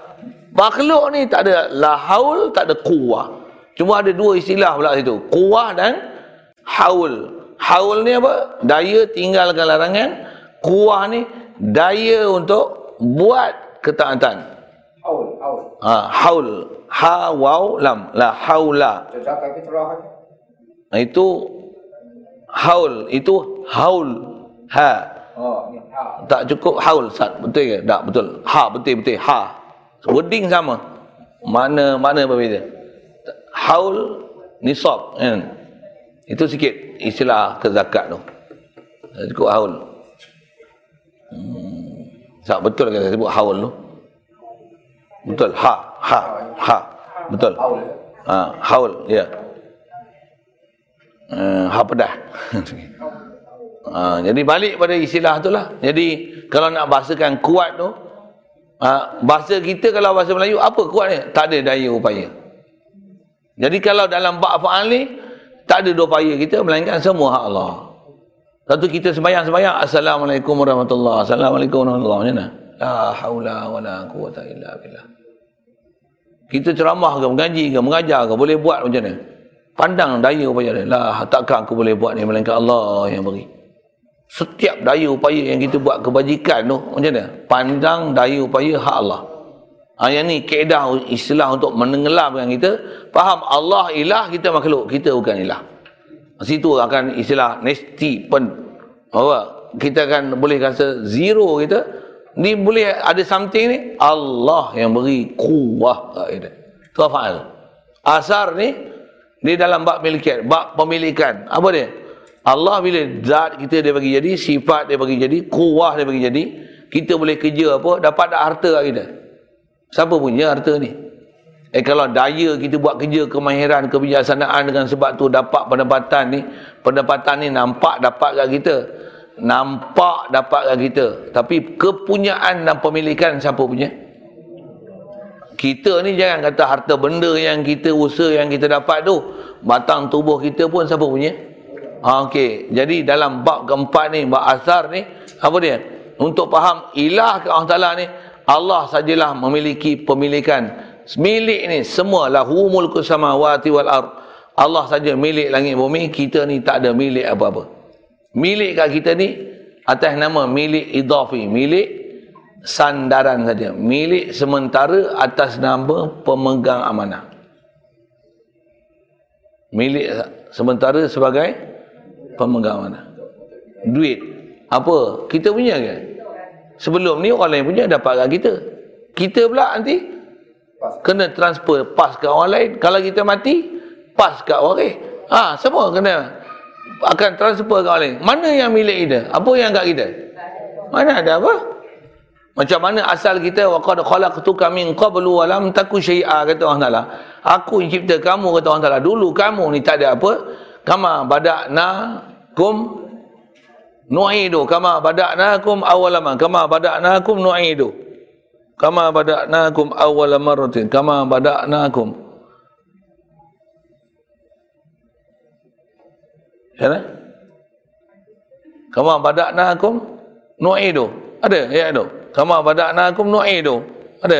Makhluk ni tak ada la haul, tak ada kuah. Cuma ada dua istilah pula situ. Kuah dan haul. Haul ni apa? Daya tinggalkan larangan. Kuah ni daya untuk buat ketaatan. Haul, haul. Ha, haul. Ha waw lam. La haula. Kita terah Ha, Itu haul. Itu haul. Ha. Oh, ha. Tak cukup haul. Sat. Betul ke? Tak, betul. Ha, betul-betul. Ha. Wording sama. Mana mana berbeza. Haul nisab kan. Itu sikit istilah ke zakat tu. Cukup haul. Hmm. Tak betul ke saya sebut haul tu? Betul. Ha, ha, ha. Betul. Haul. Ha, haul, ya. Uh, ha pedah. [LAUGHS] ha, jadi balik pada istilah tu lah. Jadi kalau nak bahasakan kuat tu, ha, bahasa kita kalau bahasa Melayu apa kuat ni? Tak ada daya upaya. Jadi kalau dalam bab faal ni tak ada upaya kita melainkan semua hak Allah. Satu kita sembahyang-sembahyang Assalamualaikum warahmatullahi Assalamualaikum warahmatullahi wabarakatuh. La haula wala quwata illa billah. Kita ceramah ke, mengaji ke, mengajar ke, boleh buat macam mana? Pandang daya upaya dia. Lah, takkan aku boleh buat ni, melainkan Allah yang beri. Setiap daya upaya yang kita buat kebajikan tu, macam mana? Pandang daya upaya hak Allah. Ha, yang ni kaedah istilah untuk menenggelamkan kita. Faham Allah ilah, kita makhluk. Kita bukan ilah. Situ akan istilah nesti pen. Apa? Kita akan boleh rasa zero kita. Ni boleh ada something ni. Allah yang beri kuah. Tu faal. Asar ni di dalam bab milikiat, bab pemilikan. Apa dia? Allah bila zat kita dia bagi jadi, sifat dia bagi jadi, kuah dia bagi jadi, kita boleh kerja apa, dapat tak harta kat kita. Siapa punya harta ni? Eh kalau daya kita buat kerja kemahiran, kebijaksanaan dengan sebab tu dapat pendapatan ni, pendapatan ni nampak dapat kat kita. nampak dapatkan kita tapi kepunyaan dan pemilikan siapa punya kita ni jangan kata harta benda yang kita usaha yang kita dapat tu batang tubuh kita pun siapa punya ha, okey. Jadi dalam bab keempat ni bab asar ni apa dia? Untuk faham ilah ke Allah Taala ni Allah sajalah memiliki pemilikan. Milik ni semua lahu mulku samawati wal ard. Allah saja milik langit bumi kita ni tak ada milik apa-apa. Milik kat kita ni atas nama milik idafi milik sandaran saja. Milik sementara atas nama pemegang amanah. Milik sementara sebagai pemegang duit apa kita punya ke sebelum ni orang lain punya dapat kat kita kita pula nanti kena transfer pas ke orang lain kalau kita mati pas kat orang lain ha, semua kena akan transfer ke orang lain. Mana yang milik kita? Apa yang kat kita? Mana ada apa? Macam mana asal kita waqad khalaqtuka min qablu wa lam taku syai'a kata Allah Taala. Aku cipta kamu kata Allah Taala. Dulu kamu ni tak ada apa. Kama badakna kum nu'idu kama badakna kum awwalaman kama badakna kum nu'idu. Kama badakna kum awwal marratin kama badakna kum Ya kan? Kama badaknakum nu'idu. Ada ya itu. Kama badaknakum nu'idu. Ada.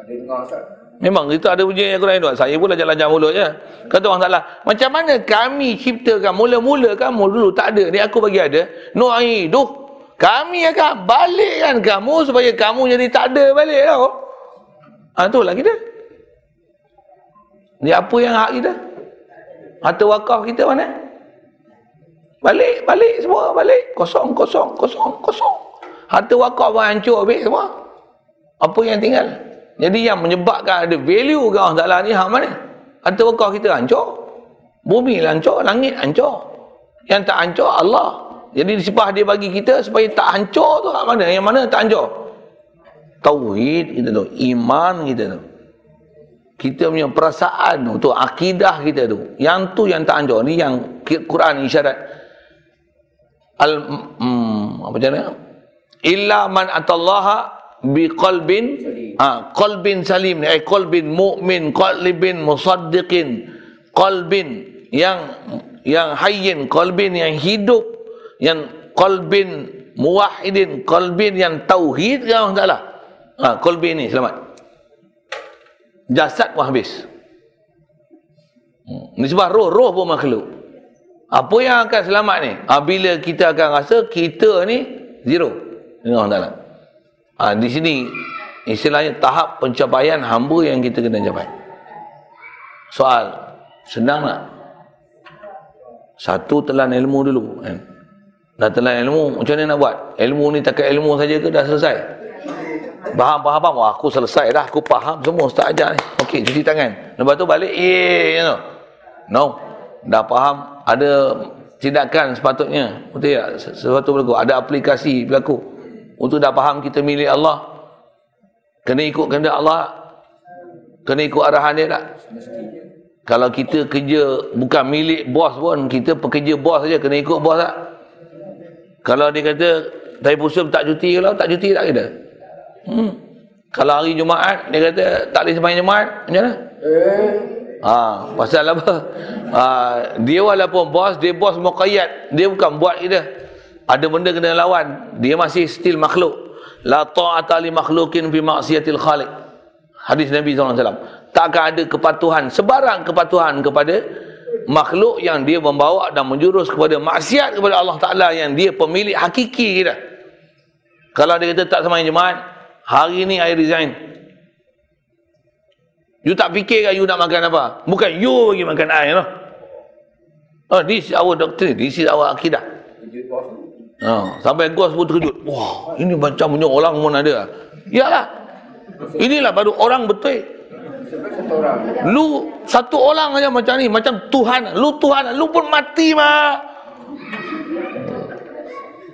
Ada dengar Ustaz. Memang itu ada ujian yang Quran itu. Saya pun jalan jalan mulut je. Kata orang Taala, macam mana kami ciptakan mula-mula kamu dulu tak ada, ni aku bagi ada. Nu'idu. Kami akan balikkan kamu supaya kamu jadi tak ada balik tau. Ha, itulah kita. Ni apa yang hak kita? Harta wakaf kita mana? Balik, balik semua, balik. Kosong, kosong, kosong, kosong. Harta wakaf pun hancur habis semua. Apa yang tinggal? Jadi yang menyebabkan ada value ke Allah Ta'ala ni hak mana? Harta wakaf kita hancur. Bumi hancur, langit hancur. Yang tak hancur Allah. Jadi disipah dia bagi kita supaya tak hancur tu hak mana? Yang mana tak hancur? Tauhid kita tu. Iman kita tu. Kita punya perasaan tu, tu akidah kita tu. Yang tu yang tak hancur. Ni yang Quran isyarat al hmm, apa macam illa man atallaha bi ah qalbin salim ni ay qalbin mu'min qalbin musaddiqin qalbin yang yang hayyin qalbin yang hidup yang qalbin muwahhidin qalbin yang tauhid ya Allah Taala ha qalbin ni selamat jasad pun habis hmm. ni sebab roh roh pun makhluk apa yang akan selamat ni? Ha, bila kita akan rasa kita ni zero. Dengan Allah Ta'ala. Ha, di sini, istilahnya tahap pencapaian hamba yang kita kena capai. Soal, senang tak? Satu telan ilmu dulu. Kan? Dah telan ilmu, macam mana nak buat? Ilmu ni takat ilmu saja ke dah selesai? Faham, faham, faham. Wah, aku selesai dah. Aku faham semua Ustaz ajar ni. Okey, cuci tangan. Lepas tu balik, ye, you know. No. Dah faham ada tindakan sepatutnya betul ya sesuatu berlaku ada aplikasi berlaku untuk dah faham kita milik Allah kena ikut kehendak Allah kena ikut arahan dia tak kalau kita kerja bukan milik bos pun kita pekerja bos saja kena ikut bos tak kalau dia kata dari pusat tak cuti kalau tak cuti tak kena hmm. kalau hari Jumaat dia kata tak boleh sembahyang Jumaat macam mana eh Ha, pasal apa? Ha, dia walaupun bos, dia bos muqayyad. Dia bukan buat kita. Ada benda kena lawan. Dia masih still makhluk. La ta'ata li makhlukin fi maksiatil khaliq. Hadis Nabi SAW. Takkan ada kepatuhan, sebarang kepatuhan kepada makhluk yang dia membawa dan menjurus kepada maksiat kepada Allah Ta'ala yang dia pemilik hakiki kita. Kalau dia kata tak semayang jemaat, hari ni I resign. You tak fikir kan you nak makan apa? Bukan you bagi makan air no? Oh, this is our doctrine. This is our akidah. Oh, sampai gos pun terkejut. Wah, ini macam punya orang pun ada. Iyalah. Inilah baru orang betul. Lu satu orang aja macam ni, macam Tuhan. Lu Tuhan, lu pun mati mah.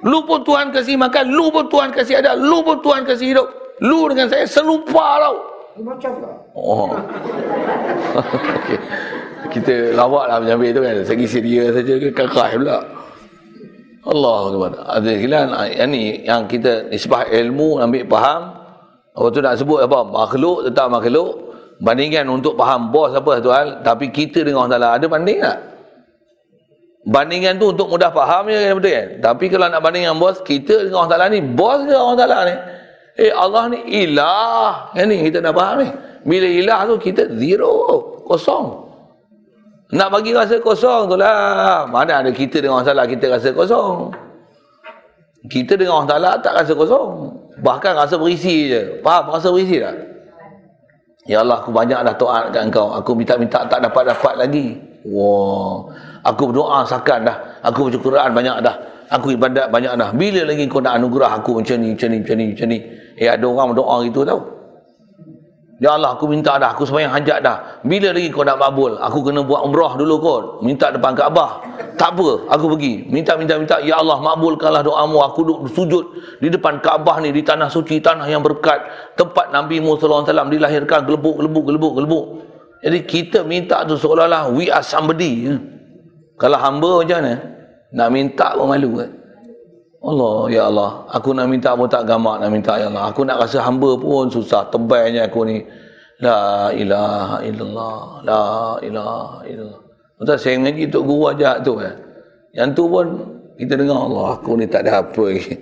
Lu pun Tuhan kasih makan, lu pun Tuhan kasih ada, lu pun Tuhan kasih hidup. Lu dengan saya serupa tau. Macam tak? Oh. [LAUGHS] okay. Kita lawak lah menyambil tu kan. Segi seria saja ke kakak pula. Allah Akbar. Ada hilang yang kita nisbah ilmu ambil faham. Apa tu nak sebut apa? Makhluk tetap makhluk. Bandingkan untuk faham bos apa hal. Tapi kita dengan Allah ada banding tak? Bandingan tu untuk mudah faham je kan betul kan? Tapi kalau nak banding dengan bos, kita dengan Allah Ta'ala ni, bos ke Allah Ta'ala ni? Eh Allah ni ilah. Yang ni kita nak faham ni. Bila ilah tu kita zero. Kosong. Nak bagi rasa kosong tu lah. Mana ada kita dengan Allah Ta'ala kita rasa kosong. Kita dengan Allah Ta'ala tak rasa kosong. Bahkan rasa berisi je. Faham rasa berisi tak? Ya Allah aku banyak dah taat kat engkau. Aku minta-minta tak dapat-dapat lagi. Wah. Aku berdoa sakan dah. Aku baca Quran banyak dah. Aku ibadat banyak dah. Bila lagi kau nak anugerah aku macam ni, macam ni, macam ni, macam ni. Eh ada orang berdoa gitu tau. Ya Allah aku minta dah, aku sembahyang hajat dah. Bila lagi kau nak makbul? Aku kena buat umrah dulu kot. Minta depan Kaabah. Tak apa, aku pergi. Minta minta minta, ya Allah makbulkanlah doamu. Aku duduk sujud di depan Kaabah ni di tanah suci, tanah yang berkat. Tempat Nabi Muhammad SAW dilahirkan gelebuk gelebuk gelebuk gelebuk. Jadi kita minta tu seolah-olah we are somebody. Kalau hamba macam mana? Nak minta pun malu kan? Allah, ya Allah. Aku nak minta pun tak gamak nak minta, ya Allah. Aku nak rasa hamba pun susah. Tebalnya aku ni. La ilaha illallah. La ilaha illallah. Betul, saya ngaji untuk guru ajar tu kan. Yang tu pun, kita dengar Allah. Aku ni tak ada apa lagi.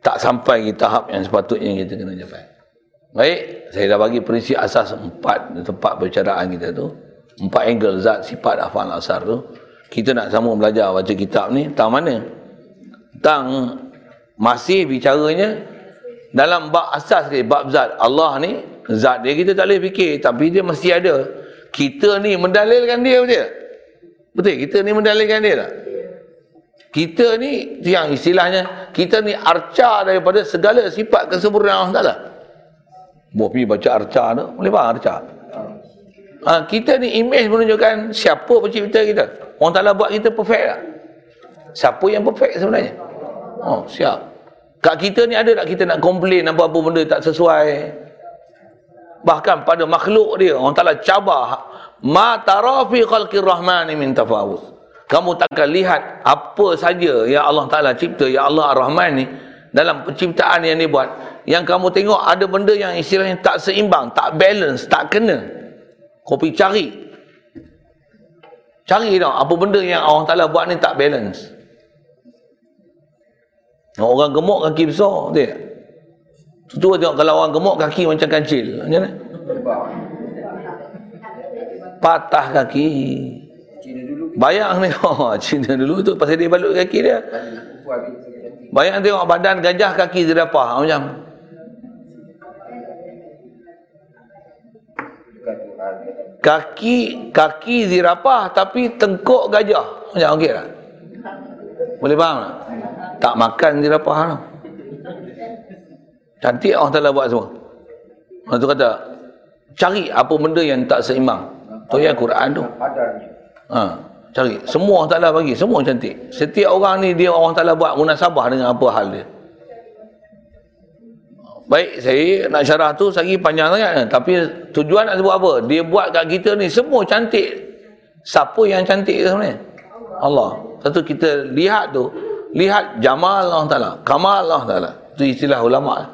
Tak sampai ke tahap yang sepatutnya kita kena capai. Baik, saya dah bagi prinsip asas empat tempat percaraan kita tu. Empat angle zat sifat afal asar tu. Kita nak sama belajar baca kitab ni. Tahu mana? Tentang masih bicaranya dalam bab asas ke bab zat. Allah ni zat dia kita tak boleh fikir tapi dia mesti ada. Kita ni mendalilkan dia betul? Betul? Kita ni mendalilkan dia tak? Kita ni yang istilahnya kita ni arca daripada segala sifat kesempurnaan Allah Ta'ala pergi baca arca tu boleh faham arca? Ha, kita ni image menunjukkan siapa pencipta kita. Orang Ta'ala buat kita perfect tak? Siapa yang perfect sebenarnya Oh, siap. Kat kita ni ada tak kita nak komplain apa-apa benda tak sesuai? Bahkan pada makhluk dia, orang Ta'ala cabar. Ma tarafi khalqir rahmani min tafawus. Kamu takkan lihat apa saja yang Allah Ta'ala cipta, ya Allah Ar-Rahman ni, dalam penciptaan yang dia buat. Yang kamu tengok ada benda yang istilahnya tak seimbang, tak balance, tak kena. Kau pergi cari. Cari tau, apa benda yang Allah Ta'ala buat ni tak balance. Orang gemuk kaki besar, tak? Tu tengok kalau orang gemuk kaki macam kancil. Macam mana? Patah kaki. Bayang ni. [LAUGHS] Oh, Cina dulu tu pasal dia balut kaki dia. Bayang tengok badan gajah kaki zirapah. Macam. Kaki kaki zirapah tapi tengkuk gajah. Macam okey tak? Boleh faham tak? Tak makan dia dapat hal. Cantik Allah Ta'ala buat semua. Allah tu kata, cari apa benda yang tak seimbang. Tu yang Quran tu. Ha, cari. Semua Allah Ta'ala bagi. Semua cantik. Setiap orang ni dia Allah Ta'ala buat munasabah dengan apa hal dia. Baik, saya nak syarah tu lagi panjang sangat. Tapi tujuan nak sebut apa? Dia buat kat kita ni semua cantik. Siapa yang cantik sebenarnya? Allah. Satu kita lihat tu, lihat jamal Allah Ta'ala kamal Allah Ta'ala. Itu istilah ulama.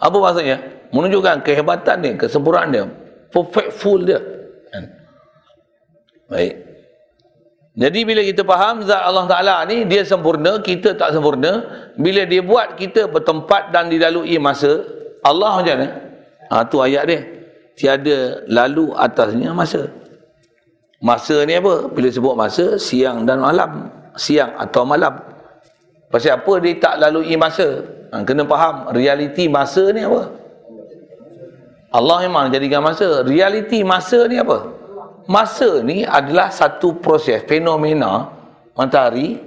Apa maksudnya? Menunjukkan kehebatan dia kesempurnaan dia. Perfect full dia. Kan? baik. Jadi bila kita faham zat Allah Ta'ala ni dia sempurna kita tak sempurna bila dia buat kita bertempat dan dilalui masa Allah macam mana? Ha, tu ayat dia. Tiada lalu atasnya masa. Masa ni apa? Bila sebut masa siang dan malam. Siang atau malam Pasal apa dia tak lalui masa? Ha, kena faham, realiti masa ni apa? Allah memang jadikan masa. Realiti masa ni apa? Masa ni adalah satu proses, fenomena matahari,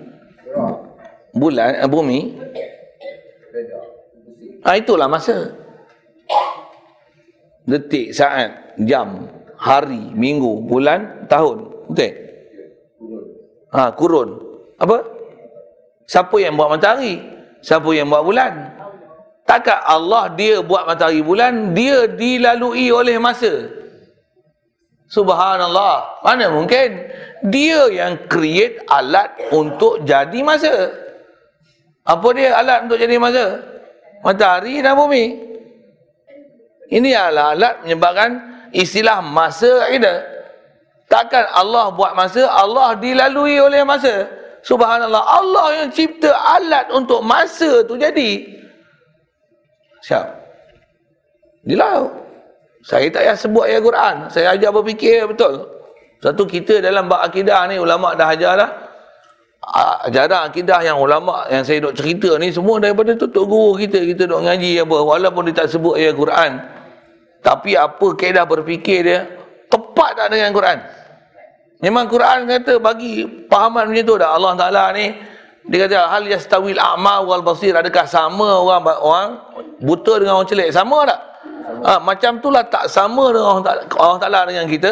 bulan, eh, bumi. Ha, itulah masa. Detik, saat, jam, hari, minggu, bulan, tahun. Betul? Ha, kurun. Apa? Siapa yang buat matahari? Siapa yang buat bulan? Takkan Allah dia buat matahari bulan, dia dilalui oleh masa. Subhanallah. Mana mungkin? Dia yang create alat untuk jadi masa. Apa dia alat untuk jadi masa? Matahari dan bumi. Ini adalah alat menyebabkan istilah masa kita. Takkan Allah buat masa, Allah dilalui oleh masa. Subhanallah. Allah yang cipta alat untuk masa tu jadi. Siap. Inilah. Saya tak payah sebut ayat Quran. Saya ajar berfikir betul. Satu kita dalam bab akidah ni ulama dah ajar dah. Ajaran akidah yang ulama yang saya duk cerita ni semua daripada tutup guru kita. Kita duk ngaji apa. Walaupun dia tak sebut ayat Quran. Tapi apa kaedah berfikir dia. Tepat tak dengan Quran. Memang Quran kata bagi pahaman macam tu dah. Allah Ta'ala ni. Dia kata hal yastawil a'ma wal basir. Adakah sama orang orang buta dengan orang celik? Sama tak? Ha, macam itulah tak sama dengan orang, tak, orang Ta'ala dengan kita.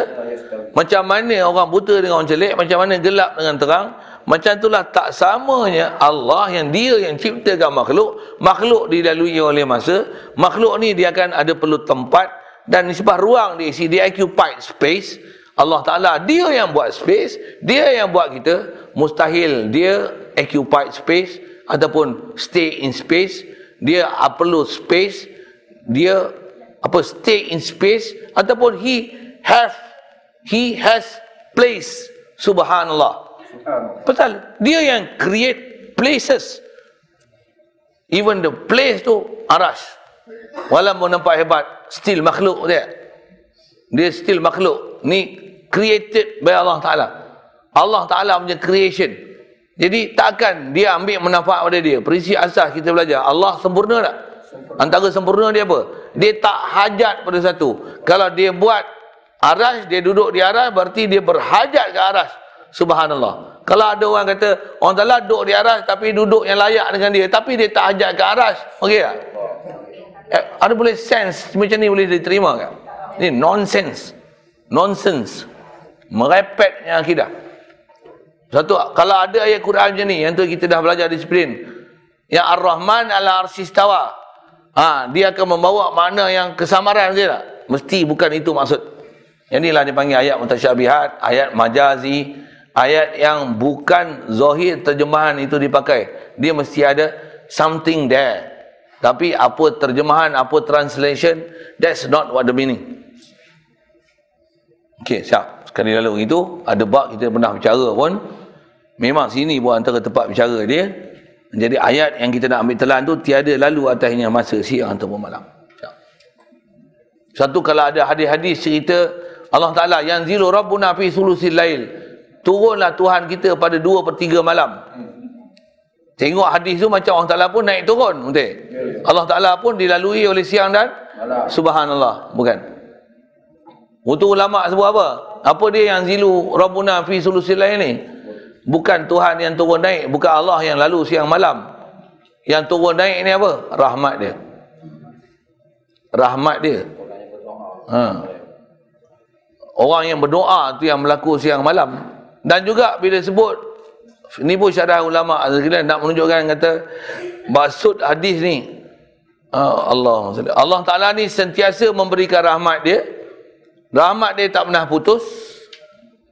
Macam mana orang buta dengan orang celik, macam mana gelap dengan terang. Macam itulah tak samanya Allah yang dia yang ciptakan makhluk. Makhluk dilalui oleh masa. Makhluk ni dia akan ada perlu tempat dan nisbah ruang diisi. Dia occupied space. Allah Ta'ala dia yang buat space. Dia yang buat kita. Mustahil dia occupied space ataupun stay in space. Dia perlu space. Dia apa stay in space ataupun he have he has place subhanallah pasal dia yang create places even the place tu arash walaupun nampak hebat still makhluk dia dia still makhluk ni created by Allah Ta'ala Allah Ta'ala punya creation jadi takkan dia ambil manfaat pada dia prinsip asas kita belajar Allah sempurna tak Antara sempurna dia apa? Dia tak hajat pada satu. Kalau dia buat aras, dia duduk di aras, berarti dia berhajat ke aras. Subhanallah. Kalau ada orang kata, orang telah duduk di aras, tapi duduk yang layak dengan dia. Tapi dia tak hajat ke aras. Okey tak? Eh, ada boleh sense macam ni boleh diterima kan? Ini nonsense. Nonsense. Merepetnya akidah. Satu, kalau ada ayat Quran macam ni, yang tu kita dah belajar disiplin. Yang Ar-Rahman ala arsistawa ha, dia akan membawa makna yang kesamaran dia tak? Mesti bukan itu maksud. Yang inilah dipanggil ayat mutasyabihat, ayat majazi, ayat yang bukan zahir terjemahan itu dipakai. Dia mesti ada something there. Tapi apa terjemahan, apa translation, that's not what the meaning. Okey, siap. Sekali lalu itu, ada bab kita pernah bicara pun, memang sini pun antara tempat bicara dia, jadi ayat yang kita nak ambil telan tu tiada lalu atasnya masa siang ataupun malam. Satu kalau ada hadis-hadis cerita Allah Ta'ala yang zilu Rabbuna fi sulusil lail. Turunlah Tuhan kita pada dua per tiga malam. Tengok hadis tu macam Allah Ta'ala pun naik turun. Betul? Allah Ta'ala pun dilalui oleh siang dan malam. Subhanallah. Bukan. Untuk ulama sebut apa? Apa dia yang zilu Rabbuna fi sulusil lail ni? Bukan Tuhan yang turun naik, bukan Allah yang lalu siang malam. Yang turun naik ni apa? Rahmat dia. Rahmat dia. Ha. Orang yang berdoa tu yang berlaku siang malam. Dan juga bila sebut ni pun syarah ulama sekalian nak menunjukkan kata maksud hadis ni uh, Allah Allah Taala ni sentiasa memberikan rahmat dia. Rahmat dia tak pernah putus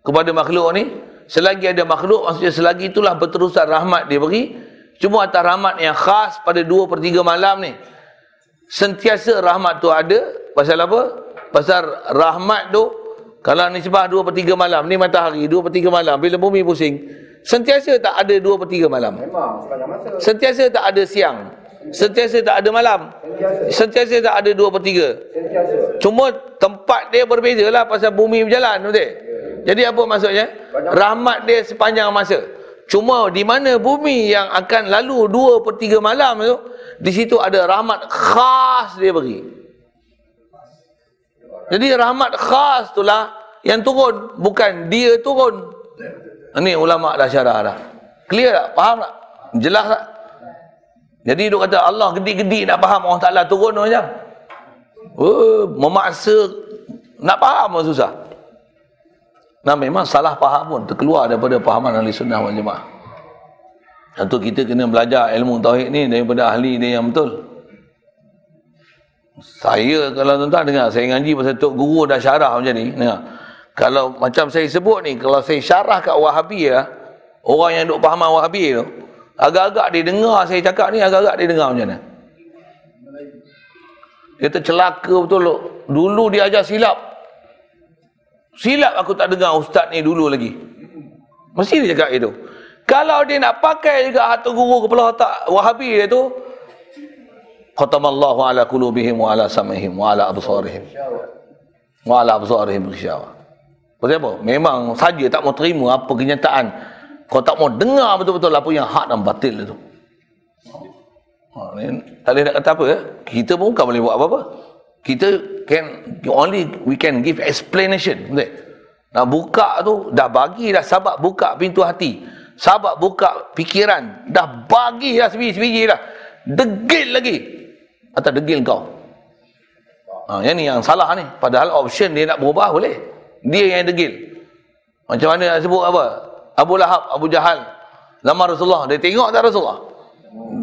kepada makhluk ni. Selagi ada makhluk maksudnya selagi itulah berterusan rahmat dia beri. Cuma atas rahmat yang khas pada 2 per 3 malam ni sentiasa rahmat tu ada. Pasal apa? pasal rahmat tu kalau ni sebab 2 per 3 malam ni matahari 2 per 3 malam bila bumi pusing sentiasa tak ada 2 per 3 malam. Sentiasa tak ada siang sentiasa tak ada malam sentiasa tak ada 2 per 3 Sentiasa. cuma tempat dia berbeza lah pasal bumi berjalan betul jadi apa maksudnya? Rahmat dia sepanjang masa. Cuma di mana bumi yang akan lalu dua per tiga malam tu, di situ ada rahmat khas dia beri. Jadi rahmat khas itulah yang turun. Bukan dia turun. Ini ulama dah syarah dah. Clear tak? Faham tak? Jelas tak? Jadi dia kata Allah gedi-gedi nak faham orang Ta'ala turun macam. Oh, memaksa nak faham pun susah. Nah memang salah faham pun terkeluar daripada pahaman ahli sunnah wal jemaah. Tentu kita kena belajar ilmu tauhid ni daripada ahli dia yang betul. Saya kalau tuan-tuan dengar saya ngaji pasal tok guru dah syarah macam ni, dengar. Kalau macam saya sebut ni, kalau saya syarah kat Wahabi lah, orang yang duk fahaman Wahabi tu, agak-agak dia dengar saya cakap ni, agak-agak dia dengar macam mana. Dia tercelaka betul. Dulu dia ajar silap. Silap aku tak dengar ustaz ni dulu lagi. Mesti dia cakap itu. Kalau dia nak pakai juga hatu guru kepala otak Wahabi dia tu, Khatamallahu ala qulubihim wa ala sam'ihim wa ala absarihim. Wa ala absarihim ghishawah. Pasal apa? Memang saja tak mau terima apa kenyataan. Kau tak mau dengar betul-betul apa yang hak dan batil itu. Ha, ni, tak boleh nak kata apa ya? Kita pun bukan boleh buat apa-apa. Kita can only we can give explanation. Betul? Nak buka tu dah bagi dah sabak buka pintu hati. Sabak buka fikiran. Dah bagi dah sebiji-sebiji dah. Degil lagi. Atau degil kau. Ha, yang ni yang salah ni. Padahal option dia nak berubah boleh. Dia yang degil. Macam mana nak sebut apa? Abu Lahab, Abu Jahal. Zaman Rasulullah. Dia tengok tak Rasulullah?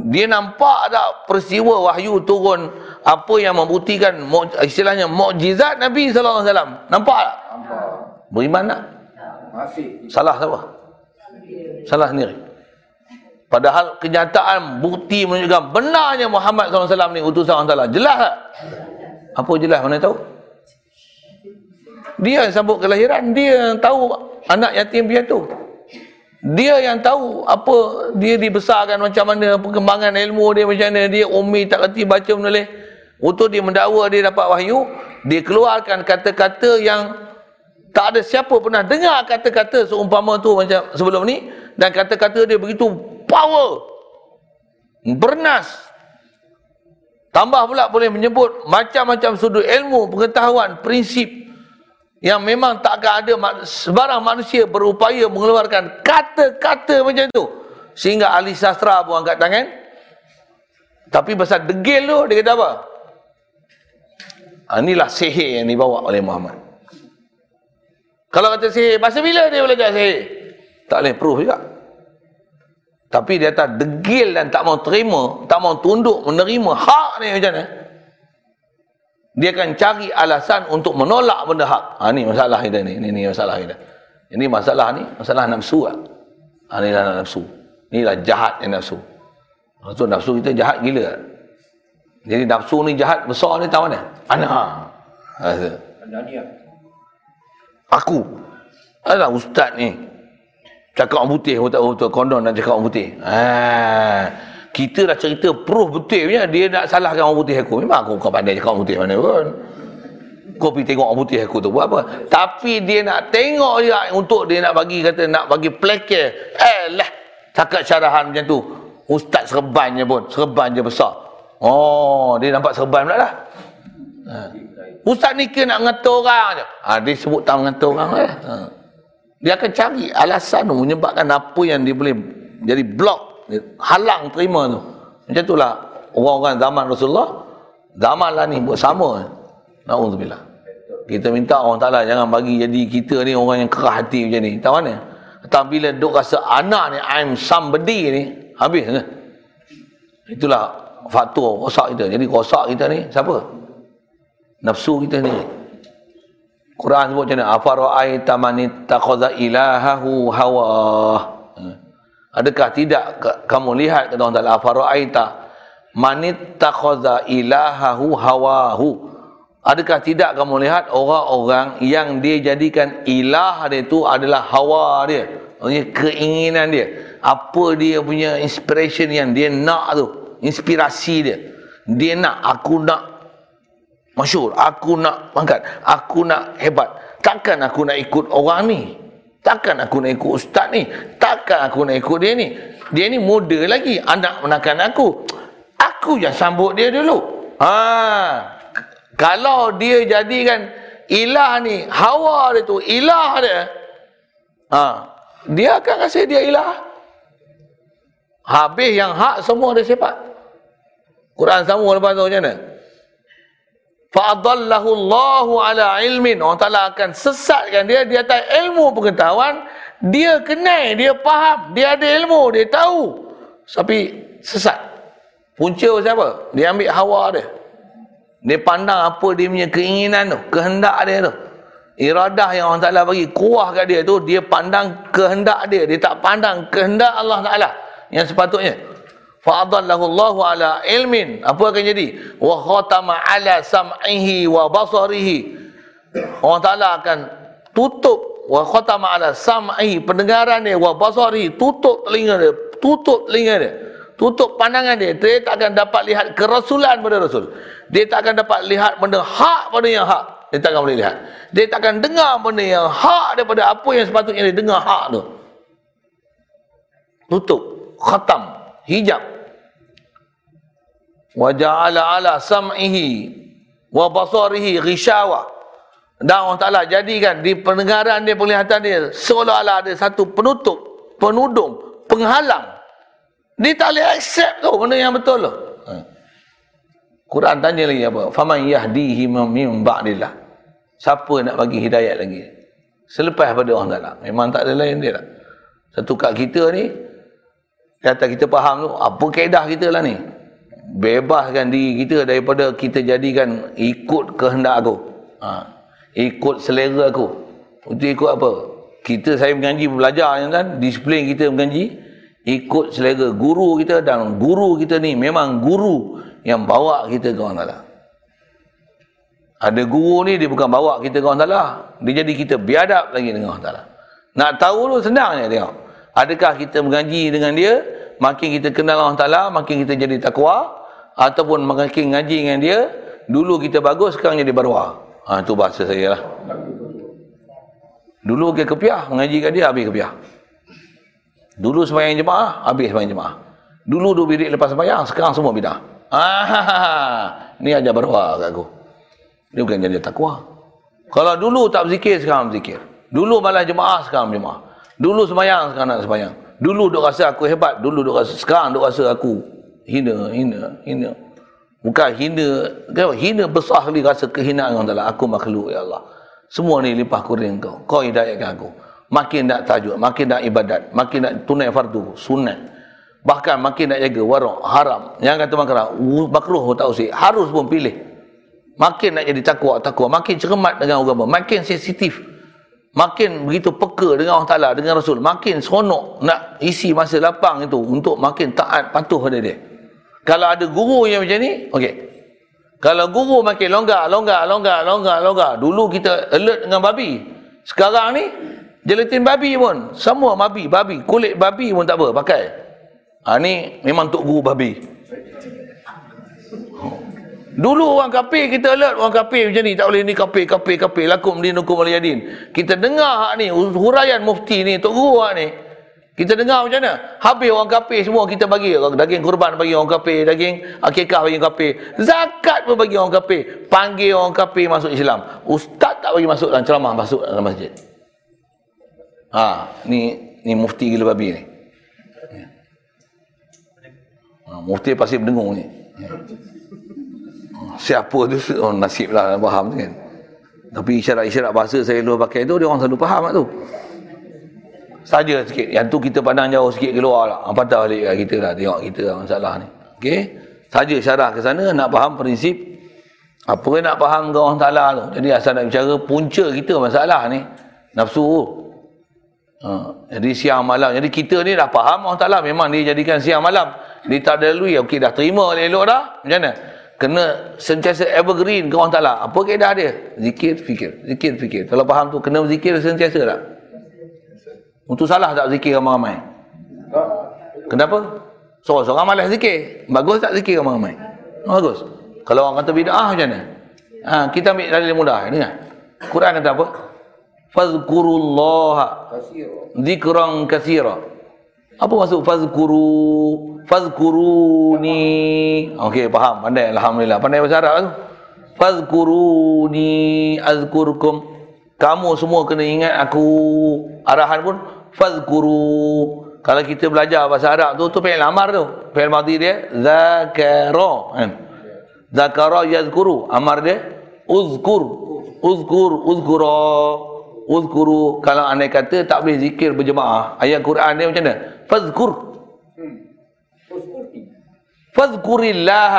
Dia nampak tak peristiwa wahyu turun apa yang membuktikan istilahnya mukjizat Nabi sallallahu alaihi wasallam. Nampak tak? Nampak. Beriman tak? Masih. Salah siapa? Salah sendiri. Padahal kenyataan bukti menunjukkan benarnya Muhammad SAW ni utusan Allah Ta'ala. Jelas tak? Apa jelas mana tahu? Dia yang sambut kelahiran. Dia yang tahu anak yatim piatu. Dia yang tahu apa dia dibesarkan macam mana perkembangan ilmu dia macam mana. Dia umi tak kerti baca menulis. Untuk dia mendakwa dia dapat wahyu. Dia keluarkan kata-kata yang tak ada siapa pernah dengar kata-kata seumpama tu macam sebelum ni. Dan kata-kata dia begitu power. Bernas. Tambah pula boleh menyebut macam-macam sudut ilmu, pengetahuan, prinsip yang memang tak akan ada sebarang manusia berupaya mengeluarkan kata-kata macam tu. Sehingga ahli sastra pun angkat tangan. Tapi pasal degil tu, dia kata apa? Ha, inilah sihir yang dibawa oleh Muhammad. Kalau kata sihir, masa bila dia belajar sihir? Tak boleh proof juga. Tapi dia tak degil dan tak mau terima, tak mau tunduk menerima hak ni macam mana? Dia akan cari alasan untuk menolak benda hak. Ha, ni masalah kita ni. Ni, ni masalah kita. Ini masalah ni, masalah nafsu lah. Ha, ni lah nafsu. Ni lah jahat yang nafsu. Nafsu, nafsu kita jahat gila. Jadi nafsu ni jahat besar ni tahu mana? Anak. Ha, ni Aku. Alah ustaz ni. Cakap orang putih betul betul kondon nak cakap orang putih. Ha. Kita dah cerita proof betul punya dia nak salahkan orang putih aku. Memang aku bukan pandai cakap orang putih mana pun. Kau pergi tengok orang putih aku tu buat apa? Tapi dia nak tengok je untuk dia nak bagi kata nak bagi plekir. Eh lah. Cakap syarahan macam tu. Ustaz serban je pun. Serban je besar. Oh, dia nampak serban pula lah. Ha. Ustaz ni ke nak mengatur orang je. Ha, dia sebut tak mengatur orang lah. Ha. Dia akan cari alasan menyebabkan apa yang dia boleh jadi blok, halang terima tu. Macam itulah orang-orang zaman Rasulullah, zaman lah ni buat sama. Na'udzubillah. Kita minta orang Ta'ala jangan bagi jadi kita ni orang yang kerah hati macam ni. Tahu mana? Tapi bila duk rasa anak ni, I'm somebody ni, habis kan? Itulah faktor rosak kita. Jadi rosak kita ni, siapa? Nafsu kita ni. Quran sebut macam mana? Afara'aita man ittakhadha ilahahu hawa. Adakah tidak kamu lihat kata Allah Taala afara'aita man ittakhadha ilahahu hawahu. Adakah tidak kamu lihat orang-orang yang dia jadikan ilah dia itu adalah hawa dia. Maksudnya keinginan dia. Apa dia punya inspiration yang dia nak tu. Inspirasi dia. Dia nak, aku nak masyur. Aku nak pangkat. Aku nak hebat. Takkan aku nak ikut orang ni. Takkan aku nak ikut ustaz ni. Takkan aku nak ikut dia ni. Dia ni muda lagi. Anak menakan aku. Aku yang sambut dia dulu. Ha. Kalau dia jadikan ilah ni, hawa dia tu, ilah dia. Ha. Dia akan rasa dia ilah. Habis yang hak semua dia sepak. Quran sama lepas tu macam mana? Fa'adallahu Allahu ala ilmin. Allah Ta'ala akan sesatkan dia di atas ilmu pengetahuan. Dia kenal, dia faham, dia ada ilmu, dia tahu. Tapi sesat. Punca siapa? Dia ambil hawa dia. Dia pandang apa dia punya keinginan tu, kehendak dia tu. iradah yang Allah Ta'ala bagi kuah kat dia tu dia pandang kehendak dia dia tak pandang kehendak Allah Ta'ala yang sepatutnya fa'adallahu Allahu ala ilmin. Apa akan jadi? Wa khatama ala sam'ihi wa basarihi. Allah Ta'ala akan tutup. Wa khatama ala sam'ihi pendengaran dia. Wa basarihi tutup telinga dia. Tutup telinga dia. Tutup pandangan dia. Dia tak akan dapat lihat kerasulan pada rasul. Dia tak akan dapat lihat benda hak pada yang hak. Dia tak akan boleh lihat. Dia tak akan dengar benda yang hak daripada apa yang sepatutnya dia dengar hak tu. Tutup. Khatam hijab wa ja'ala ala sam'ihi wa basarihi ghishawa dan Allah Ta'ala jadikan di pendengaran dia penglihatan dia seolah-olah ada satu penutup penudung penghalang dia tak boleh accept tu benda yang betul tu. Ha. Quran tanya lagi apa? Faman yahdihi min ba'dillah. Siapa nak bagi hidayat lagi? Selepas pada orang Taala. Memang tak ada lain dia tak. Satu kat kita ni kata kita faham tu apa kaedah kita lah ni. Bebaskan diri kita daripada kita jadikan ikut kehendak aku. Ha. Ikut selera aku. Untuk ikut apa? Kita saya mengaji belajar kan, disiplin kita mengaji ikut selera guru kita dan guru kita ni memang guru yang bawa kita ke Ta'ala. Ada guru ni dia bukan bawa kita ke Ta'ala. Dia jadi kita biadab lagi dengan Ta'ala. Nak tahu tu senangnya tengok. Adakah kita mengaji dengan dia, makin kita kenal orang Ta'ala, makin kita jadi takwa, ataupun makin ngaji dengan dia, dulu kita bagus, sekarang jadi barwa. Ha, tu bahasa saya lah. Dulu kita kepiah, mengaji kat dia, habis kepiah. Dulu sembahyang jemaah, habis sembahyang jemaah. Dulu dua bilik lepas sembahyang, sekarang semua bidah. Ah, [LAUGHS] ni ajar berwa kat aku. Dia bukan jadi takwa. Kalau dulu tak berzikir, sekarang berzikir. Dulu malah jemaah, sekarang jemaah. Dulu sembahyang, sekarang nak sembahyang. Dulu duk rasa aku hebat, dulu duk rasa, sekarang duk rasa aku hina, hina, hina. Bukan hina, hina besar kali rasa kehinaan Allah Aku makhluk, ya Allah. Semua ni limpah kurang kau. Kau hidayatkan aku makin nak tajud, makin nak ibadat, makin nak tunai fardu, sunat. Bahkan makin nak jaga warung, haram. Yang kata makruh, makruh tak usik. Harus pun pilih. Makin nak jadi takwa, takwa. Makin cermat dengan agama. Makin sensitif. Makin begitu peka dengan Allah Ta'ala, dengan Rasul. Makin seronok nak isi masa lapang itu untuk makin taat, patuh pada dia. Kalau ada guru yang macam ni, okey. Kalau guru makin longgar, longgar, longgar, longgar, longgar. Dulu kita alert dengan babi. Sekarang ni, Jelatin babi pun. Semua babi. Babi. Kulit babi pun tak apa. Pakai. Ha, ni memang untuk guru babi. Dulu orang kafir kita alert orang kafir macam ni. Tak boleh ni kafir, kafir, kafir. Lakum dinukum aliyadin. Kita dengar hak ni. Huraian mufti ni. Tok guru hak ni. Kita dengar macam mana? Habis orang kafir semua kita bagi. Daging kurban bagi orang kafir. Daging akikah bagi orang kafir. Zakat pun bagi orang kafir. Panggil orang kafir masuk Islam. Ustaz tak bagi masuk dalam ceramah masuk dalam masjid. Ha, ni ni mufti gila babi ni. Ha, mufti pasti berdengung ni. Ha, siapa tu [LAUGHS] oh, nasib lah faham kan. Tapi isyarat-isyarat bahasa saya dulu pakai tu dia orang selalu faham lah tu. Saja sikit. Yang tu kita pandang jauh sikit keluar lah. Ha, patah balik kat kita lah. Tengok kita lah masalah ni. Okey. Saja syarah ke sana nak faham prinsip apa nak faham ke orang Ta'ala tu. Jadi asal nak bicara punca kita masalah ni. Nafsu. Ha, jadi siang malam. Jadi kita ni dah faham Allah Ta'ala memang dia jadikan siang malam. Dia tak ada lui. Okey dah terima elok dah. Macam mana? Kena sentiasa evergreen ke Allah Ta'ala. Apa keadaan dia? Zikir, fikir. Zikir, fikir. Kalau faham tu kena zikir sentiasa tak? Untuk salah tak zikir ramai-ramai? Kenapa? Seorang-seorang malas zikir. Bagus tak zikir ramai-ramai? Bagus. Kalau orang kata bid'ah macam mana? Ha, kita ambil dalil mudah. Dengar. Quran kata apa? fazkurullaha zikran kathira apa maksud fazkuru fazkuruni okey faham? Pandai alhamdulillah. Pandai bahasa Arab tu. Fazkuruni azkurkum. Kamu semua kena ingat aku arahan pun fazkuru kalau kita belajar bahasa Arab tu tu fi'il amar tu. Fi'il madhi dia zakara. Kan? Zakara yazkuru. Amar dia uzkur. Uzkur uzkura. Uzkuru. Kalau anda kata tak boleh zikir berjemaah ayat Quran ni macam mana? Fazkur fazkurillah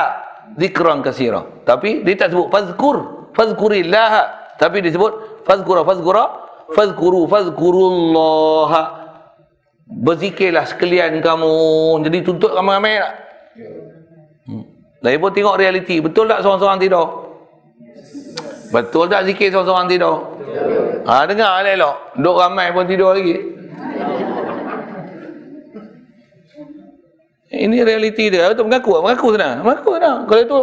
zikran katsira tapi dia tak sebut fazkur fazkurillah tapi dia sebut fazkura fazkura fazkuru fazkurullah berzikirlah sekalian kamu. Jadi tuntut ramai-ramai tak? Hmm. lagi pun tengok realiti. Betul tak seorang-seorang tidur? Betul tak zikir seorang-seorang tidur? Ha, dengar elok duduk ramai pun tidur lagi ini realiti dia. Tu mengaku mengaku sana mengaku sana kalau itu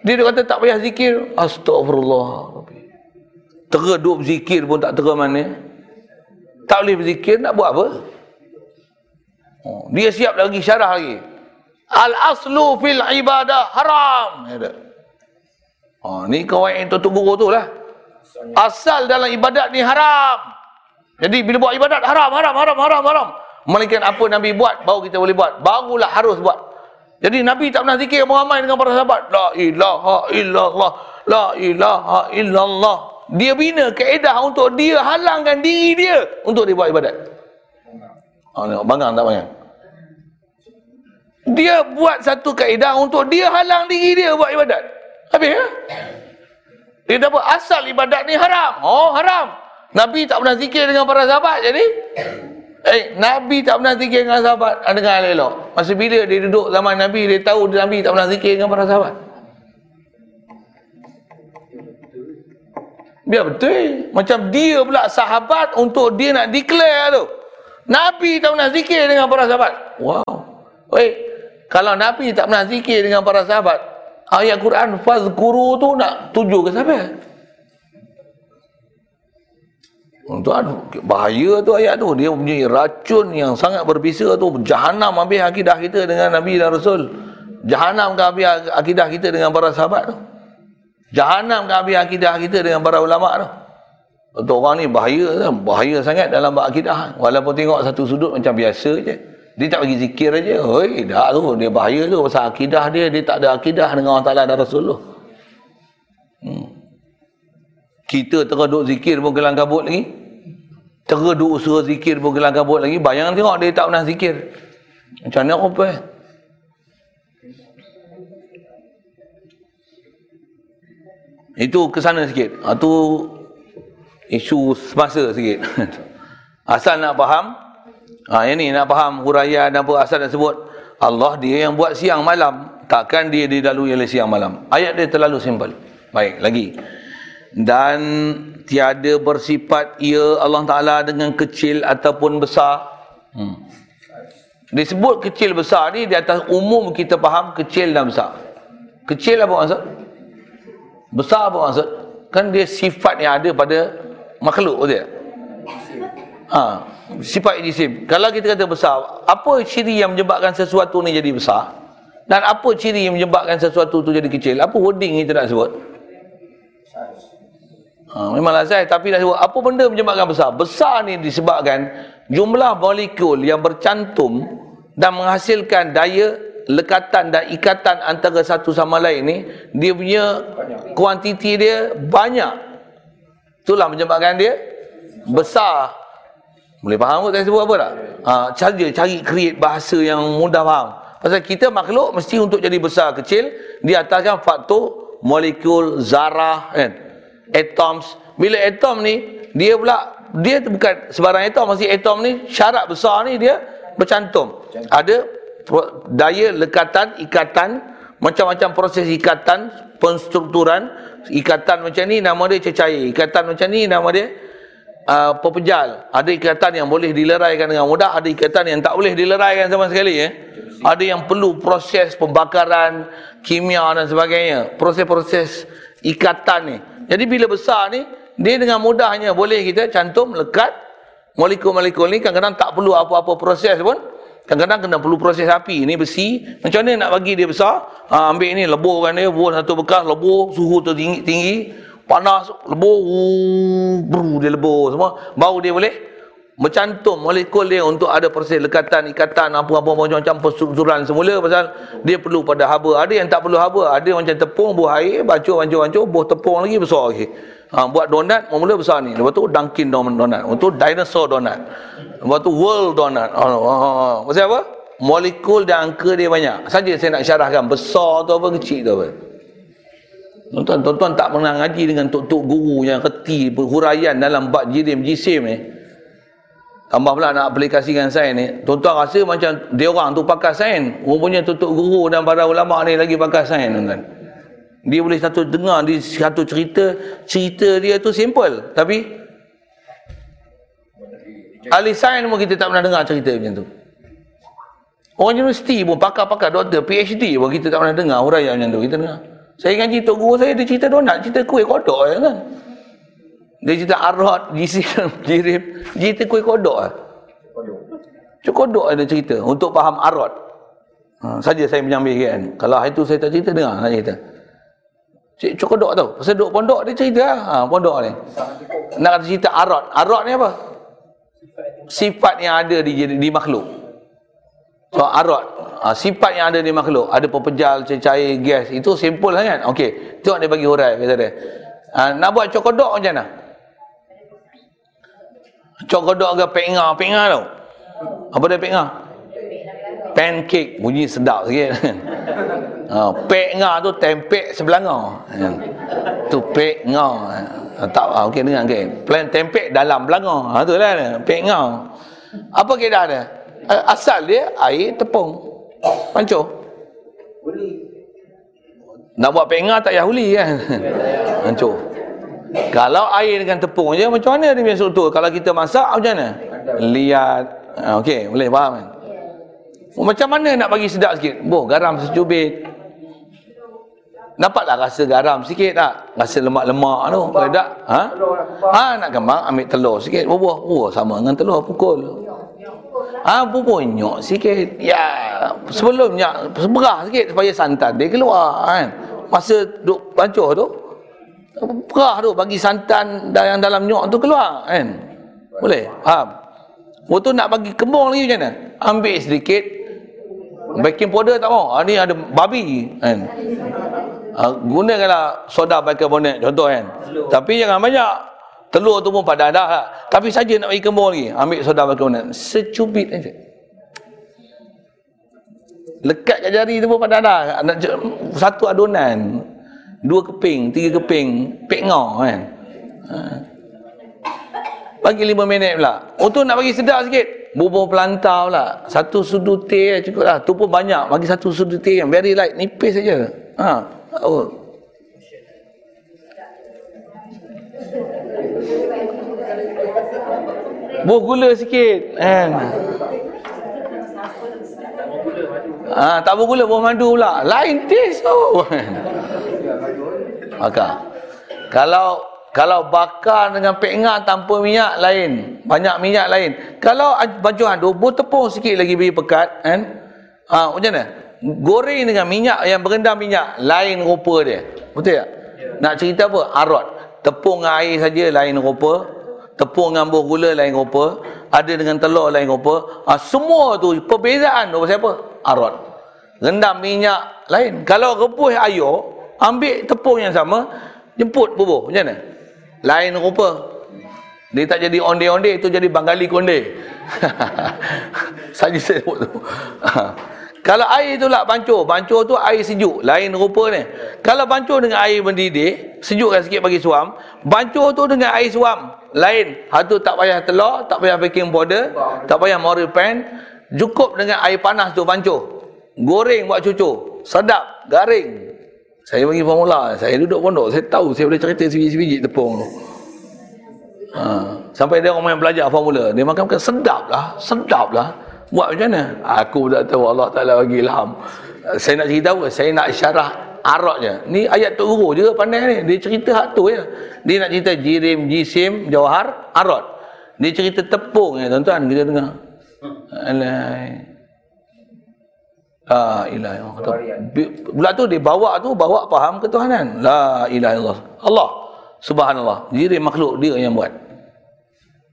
dia kata tak payah zikir. Astagfirullah teredup zikir pun tak tera mana. Tak boleh berzikir nak buat apa? Oh, dia siap lagi syarah lagi. Al aslu fil ibadah haram. Oh, ni kawan yang tutup guru tu lah. Asal dalam ibadat ni haram. Jadi bila buat ibadat haram haram haram haram haram Melainkan apa Nabi buat, baru kita boleh buat. Barulah harus buat. Jadi Nabi tak pernah zikir ramai dengan para sahabat. La ilaha illallah. La ilaha illallah. Dia bina keedah untuk dia halangkan diri dia untuk dia buat ibadat. Oh, bangang tak bangang? Dia buat satu kaedah untuk dia halang diri dia buat ibadat. Habis ya? Dia dapat asal ibadat ni haram. Oh, haram. Nabi tak pernah zikir dengan para sahabat jadi Eh, Nabi tak pernah zikir dengan sahabat. Anda dengar elok. Masa bila dia duduk zaman Nabi, dia tahu Nabi tak pernah zikir dengan para sahabat. Biar betul. Macam dia pula sahabat untuk dia nak declare tu. Nabi tak pernah zikir dengan para sahabat. Wow. Oi, kalau Nabi tak pernah zikir dengan para sahabat, ayat Quran fazkuru tu nak tuju ke siapa? Untuk bahaya tu ayat tu. Dia punya racun yang sangat berbisa tu. Jahanam habis akidah kita dengan Nabi dan Rasul. Jahanam ke habis akidah kita dengan para sahabat tu. Jahanam ke habis akidah kita dengan para ulama tu. Untuk orang ni bahaya bahaya sangat dalam akidah walaupun tengok satu sudut macam biasa je. Dia tak bagi zikir aja oi dah tu. Dia bahaya tu pasal akidah dia. Dia tak ada akidah dengan Allah Taala dan Rasul tu. Hmm. kita duduk zikir pun gelang kabut lagi Teradu usaha zikir pun gelang kabut lagi. Bayang tengok dia tak pernah zikir. Macam mana apa eh? Itu ke sana sikit. Itu ha, isu semasa sikit. [LAUGHS] Asal nak faham. Ha, yang ni nak faham huraian apa asal nak sebut. Allah dia yang buat siang malam. Takkan dia didalui oleh siang malam. Ayat dia terlalu simple. Baik, lagi. Dan tiada bersifat ia Allah Ta'ala dengan kecil ataupun besar. Hmm. Disebut kecil besar ni di atas umum kita faham kecil dan besar. Kecil apa maksud? Besar apa maksud? Kan dia sifat yang ada pada makhluk dia. Ha, sifat jisim. Kalau kita kata besar, apa ciri yang menyebabkan sesuatu ni jadi besar? Dan apa ciri yang menyebabkan sesuatu tu jadi kecil? Apa wording kita nak sebut? Ha, memanglah saya tapi dah sebut apa benda menyebabkan besar? Besar ni disebabkan jumlah molekul yang bercantum dan menghasilkan daya lekatan dan ikatan antara satu sama lain ni dia punya kuantiti dia banyak. Itulah menyebabkan dia besar. Boleh faham tak saya sebut apa tak? Ha, cari cari create bahasa yang mudah faham. Pasal kita makhluk mesti untuk jadi besar kecil di ataskan faktor molekul zarah kan atoms bila atom ni dia pula dia bukan sebarang atom masih atom ni syarat besar ni dia bercantum. Ada daya lekatan ikatan macam-macam proses ikatan penstrukturan ikatan macam ni nama dia cecair ikatan macam ni nama dia uh, pepejal. Ada ikatan yang boleh dileraikan dengan mudah ada ikatan yang tak boleh dileraikan sama sekali eh. Ada yang perlu proses pembakaran kimia dan sebagainya. Proses-proses ikatan ni jadi bila besar ni, dia dengan mudahnya boleh kita cantum, lekat. Molekul-molekul ni kadang-kadang tak perlu apa-apa proses pun. Kadang-kadang kena perlu proses api. Ini besi. Macam mana nak bagi dia besar? Ha, ambil ni, leburkan dia, buat satu bekas, lebur, suhu tu tinggi, tinggi panas, lebur, wuh, dia lebur semua. Baru dia boleh mencantum molekul dia untuk ada proses lekatan, ikatan, apa-apa macam-macam perstrukturan semula pasal dia perlu pada haba. Ada yang tak perlu haba. Ada macam tepung, buah air, bacur, bacur, bacur, buah tepung lagi besar lagi. Ha, buat donat, mula besar ni. Lepas tu Dunkin donat. Lepas tu dinosaur donat. Lepas tu world donat. Ha, ha, ha. Pasal apa? Molekul dan angka dia banyak. Saja saya nak syarahkan. Besar tu apa, kecil tu apa. Tuan-tuan, tuan-tuan tak pernah ngaji dengan tok-tok guru yang reti huraian dalam bab jirim jisim ni. Tambah pula nak aplikasikan sains ni. Tuan-tuan rasa macam dia orang tu pakai sains. Rupanya tok-tok guru dan para ulama ni lagi pakai sains tuan-tuan. Dia boleh satu dengar di satu cerita, cerita dia tu simple. Tapi ahli sains pun kita tak pernah dengar cerita macam tu. Orang universiti pun pakar-pakar doktor, PhD pun kita tak pernah dengar huraian macam tu. Kita dengar. Saya ngaji tok guru saya dia cerita donat, cerita kuih kodok je kan. Dia cerita arhat, jisi jirim, cerita kuih kodok lah. Cuk kodok ada cerita untuk faham arhat. Ha, saja saya menyambil kan. Kalau hari tu saya tak cerita dengar nak cerita. Cik cuk kodok tau. Pasal duduk pondok dia cerita lah. Ha, pondok ni. Nak kata cerita arhat. Arhat ni apa? Sifat yang ada di di makhluk. So arhat. Ha, sifat yang ada di makhluk. Ada pepejal, cair, gas. Itu simple kan. Okey. Tengok dia bagi hurai. Kata dia. Ha, nak buat cuk kodok macam mana? Cok kodok ke penga, penga tau. Apa dia penga? Pancake, bunyi sedap sikit. [LAUGHS] ha, penga tu tempek sebelanga. Ha, tu penga. Ha, tak ah okey dengar okey. Plan tempek dalam belanga. Ha tu lah penga. Apa keadaan dia? Asal dia air tepung. Pancur. Nak buat penga tak payah huli kan. [LAUGHS] Pancur. Kalau air dengan tepung je macam mana dia punya struktur? Kalau kita masak macam mana? Lihat. Ha, Okey, boleh faham kan? Oh, macam mana nak bagi sedap sikit? Boh, garam secubit. Dapatlah rasa garam sikit tak? Rasa lemak-lemak tu. Kalau tak, ha? Ha, nak kembang ambil telur sikit. Buah, buah sama dengan telur pukul. Ha, bubuh nyok sikit. Ya, sebelum nyak seberah sikit supaya santan dia keluar kan. Masa duk pancur tu, perah tu bagi santan yang dalam nyok tu keluar kan? Boleh? Faham? Waktu nak bagi kembung lagi macam mana? Ambil sedikit. Baking powder tak mau? Ha, ni ada babi kan? Ha, gunakanlah soda bicarbonate contoh kan? Tapi jangan banyak. Telur tu pun pada dah lah. tapi saja nak bagi kembung lagi ambil soda bicarbonate secubit aja. Lekat kat jari tu pun pada dah satu adunan dua keping, tiga keping, pek ngau kan. Ha. Bagi lima minit pula. Untuk nak bagi sedap sikit, bubur pelantar pula. Satu sudu teh cukup lah. Tu pun banyak. Bagi satu sudu teh yang very light, nipis saja. Ha. Oh. Buh gula sikit kan. Ah, tak bergula buah madu pula. Lain taste tu. Oh. [LAUGHS] Maka kalau kalau bakar dengan pengat tanpa minyak lain, banyak minyak lain. Kalau baju adu buat tepung sikit lagi beri pekat kan? Ha, macam mana? Goreng dengan minyak yang berendam minyak, lain rupa dia. Betul tak? Nak cerita apa? Arot. Tepung dengan air saja lain rupa. Tepung dengan buah gula lain rupa. Ada dengan telur lain rupa. Ha, semua tu perbezaan tu pasal apa? Arot. Rendam minyak lain. Kalau rebus air, ambil tepung yang sama jemput bubur. Macam mana? Lain rupa. Dia tak jadi onde-onde itu jadi bangali konde. [LAUGHS] Saja saya sebut tu. [LAUGHS] Kalau air tu lah pancur pancur tu air sejuk. Lain rupa ni. Kalau pancur dengan air mendidih sejukkan sikit bagi suam. Pancur tu dengan air suam. Lain. Hal tu tak payah telur tak payah baking powder tak payah mori pan. Cukup dengan air panas tu pancur goreng buat cucu sedap. Garing saya bagi formula. Saya duduk pondok. Saya tahu saya boleh cerita sebiji-sebiji tepung tu. Ha. Sampai dia orang yang belajar formula. Dia makan makan sedap lah. Sedap lah. Buat macam mana? Aku tak tahu Allah Ta'ala bagi ilham. Saya nak cerita apa? Saya nak syarah arak je. Ni ayat Tok Guru je pandai ni. Dia cerita hak tu ya. Dia nak cerita jirim, jisim, jawahar, arat. Dia cerita tepung ya tuan-tuan. Kita dengar. Alay. La ilaha illallah. Pula tu dia bawa tu bawa faham ketuhanan. La ilaha illallah. Allah subhanallah. Diri makhluk dia yang buat.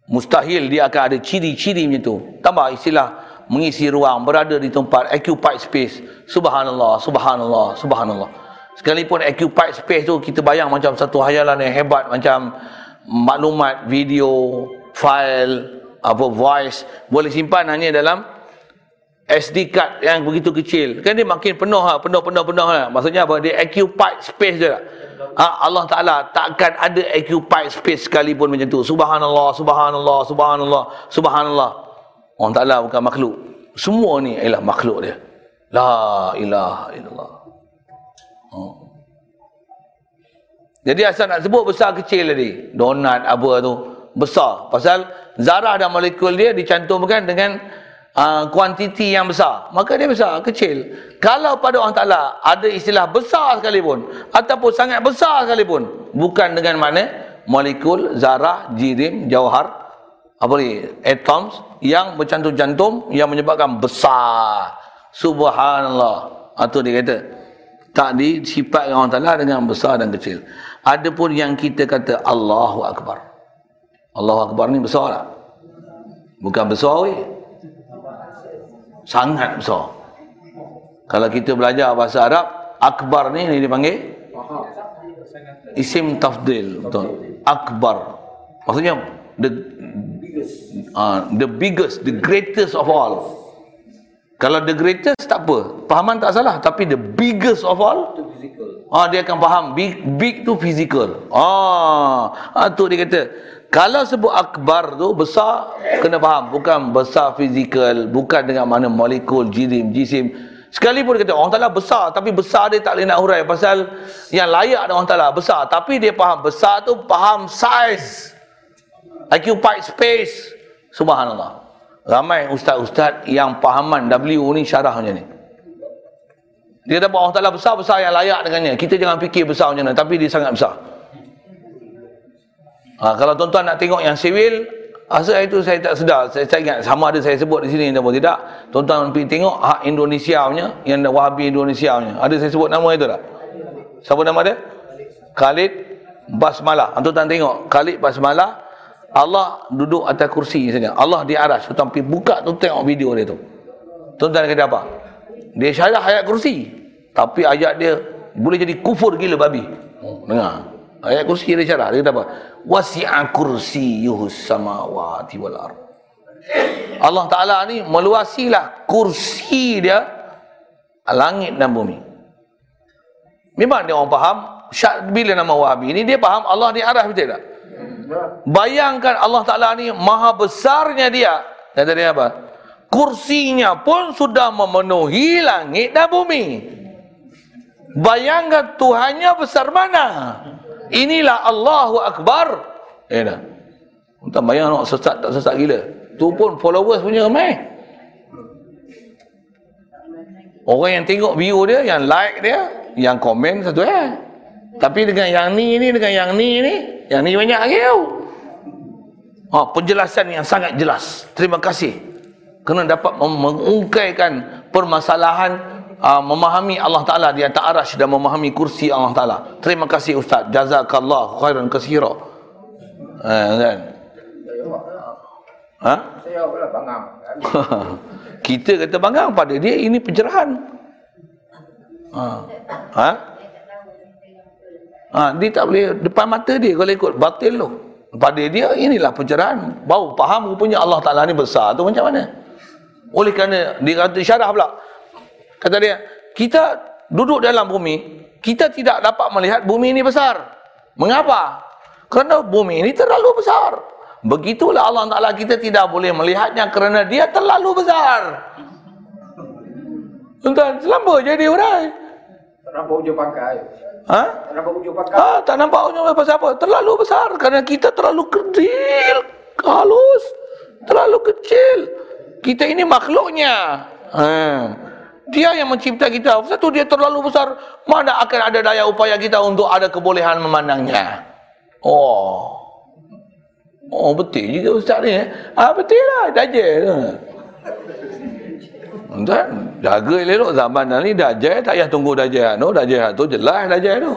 Mustahil dia akan ada ciri-ciri macam tu. Tambah istilah mengisi ruang, berada di tempat occupied space. Subhanallah, subhanallah, subhanallah. Sekalipun occupied space tu kita bayang macam satu hayalan yang hebat macam maklumat, video, file, apa voice boleh simpan hanya dalam SD card yang begitu kecil. Kan dia makin penuh lah, penuh, penuh, penuh lah. Maksudnya apa? Dia occupied space je lah. Ha, Allah Ta'ala takkan ada occupied space sekalipun macam tu. Subhanallah, subhanallah, subhanallah, subhanallah. Allah Ta'ala bukan makhluk. Semua ni ialah makhluk dia. La ilaha illallah. Oh. Jadi asal nak sebut besar kecil tadi. Donat apa tu. Besar. Pasal zarah dan molekul dia dicantumkan dengan kuantiti yang besar. Maka dia besar, kecil. Kalau pada orang Ta'ala ada istilah besar sekalipun. Ataupun sangat besar sekalipun. Bukan dengan mana molekul, zarah, jirim, jauhar. Apa ni? Atoms yang bercantum-cantum yang menyebabkan besar. Subhanallah. Itu dia kata. Tak disifat orang Ta'ala dengan besar dan kecil. Adapun yang kita kata Allahu Akbar. Allahu Akbar ni besar tak? Bukan besar weh. Sangat besar. Kalau kita belajar bahasa Arab, Akbar ni ni dipanggil? Isim tafdil betul. Akbar. Maksudnya the uh, the biggest the greatest of all. Kalau the greatest tak apa. Pahaman tak salah tapi the biggest of all? Ah dia akan faham. Big big tu physical. Ah ah tu dia kata kalau sebut akbar tu besar kena faham. Bukan besar fizikal bukan dengan mana molekul jirim jisim. Sekalipun kata orang Ta'ala besar tapi besar dia tak boleh nak hurai. Pasal yang layak dengan orang Ta'ala besar. Tapi dia faham besar tu faham size occupied space. Subhanallah. Ramai ustaz-ustaz yang pahaman W ni syarah macam ni. Dia kata Allah Ta'ala besar-besar yang layak dengannya. Kita jangan fikir besar macam mana tapi dia sangat besar ha, kalau tuan-tuan nak tengok yang civil Asal itu saya tak sedar. Saya, saya ingat sama ada saya sebut di sini ataupun tidak. Tuan-tuan pergi tengok hak Indonesia punya, yang Wahabi Indonesia punya. Ada saya sebut nama itu tak? Siapa nama dia? Khalid Basmala. Tuan-tuan tengok. Khalid Basmala. Allah duduk atas kursi saja. Allah di aras. Tuan-tuan pergi buka tu tengok video dia tu. Tuan-tuan kata apa? Dia syarah ayat kursi. Tapi ayat dia boleh jadi kufur gila babi. Oh, dengar. Ayat kursi dia syarah. Dia kata apa? Wasi'a kursiyuhus samawati wal ard. Allah Ta'ala ni meluasilah kursi dia langit dan bumi. Memang dia orang faham bila nama Wahabi ni dia faham Allah di arah betul tak? Bayangkan Allah Ta'ala ni maha besarnya dia. Kata dia apa? Kursinya pun sudah memenuhi langit dan bumi. Bayangkan Tuhannya besar mana? Inilah Allahu Akbar. Eh dah. Entah bayang nak sesat tak sesat gila. Tu pun followers punya ramai. Orang yang tengok video dia, yang like dia, yang komen satu eh. Tapi dengan yang ni ni, dengan yang ni ni, yang ni banyak lagi tau. Ha, penjelasan yang sangat jelas. Terima kasih. Kena dapat mengungkaikan permasalahan uh, memahami Allah Ta'ala di atas arash dan memahami kursi Allah Ta'ala. Terima kasih Ustaz. Jazakallah khairan kasira. Eh, kan? Ha? Saya pula bangang. [LAUGHS] Kita kata bangang pada dia ini pencerahan. Ha? Ha? Ha, dia tak boleh depan mata dia kalau ikut batil tu. Pada dia inilah pencerahan. Bau faham rupanya Allah Taala ni besar tu macam mana? Oleh kerana dia kata syarah pula. Kata dia, kita duduk dalam bumi, kita tidak dapat melihat bumi ini besar. Mengapa? Kerana bumi ini terlalu besar. Begitulah Allah Ta'ala kita tidak boleh melihatnya kerana dia terlalu besar. Tuan, selamba jadi orang. Tak nampak ujung pakai. Ha? Tak nampak ujung pakai. Ha, tak nampak ujung pasal apa? Terlalu besar kerana kita terlalu kecil, halus, terlalu kecil. Kita ini makhluknya. Ha. Dia yang mencipta kita. Satu dia terlalu besar. Mana akan ada daya upaya kita untuk ada kebolehan memandangnya. Oh. Oh betul juga ustaz ni. Eh? Ah betul lah. Dajjal. Tuan, jaga elok zaman ni dajjal tak payah tunggu dajjal. No, dajjal tu jelas dajjal tu.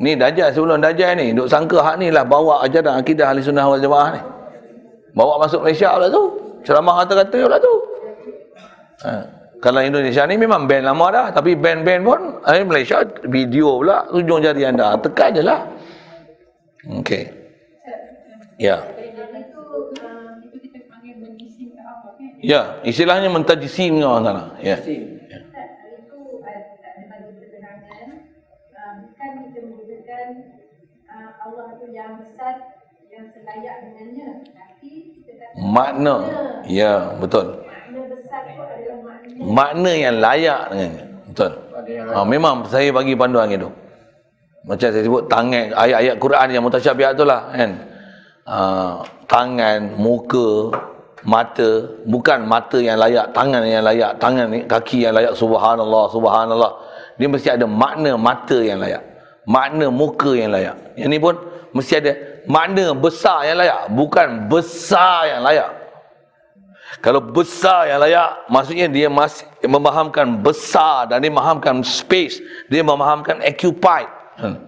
Ni dajjal sebelum dajjal ni. Duk sangka hak ni lah bawa ajaran akidah ahli sunnah wal jamaah ni. Bawa masuk Malaysia lah tu. Ceramah kata-kata lah tu. Ha. Kalau Indonesia ni memang band lama dah. Tapi band-band pun, eh, Malaysia video pula, ujung jari anda. Tekan je lah. Okey. Ya. Ke? Ya, istilahnya mentajsim dengan Allah Taala. Ya. Allah tu yang besar yang selayak dengannya tapi kita kata Makna. Ya, betul. Makna yang layak dengannya. Betul. Ha, memang saya bagi panduan itu. Macam saya sebut tangan ayat-ayat Quran yang mutasyabihat tu lah kan. Ha, tangan, muka, mata, bukan mata yang layak, tangan yang layak, tangan ni kaki yang layak subhanallah, subhanallah. Dia mesti ada makna mata yang layak. Makna muka yang layak. Yang ni pun mesti ada makna besar yang layak, bukan besar yang layak. Kalau besar yang layak, maksudnya dia masih memahamkan besar dan dia memahamkan space. Dia memahamkan occupied. Hmm.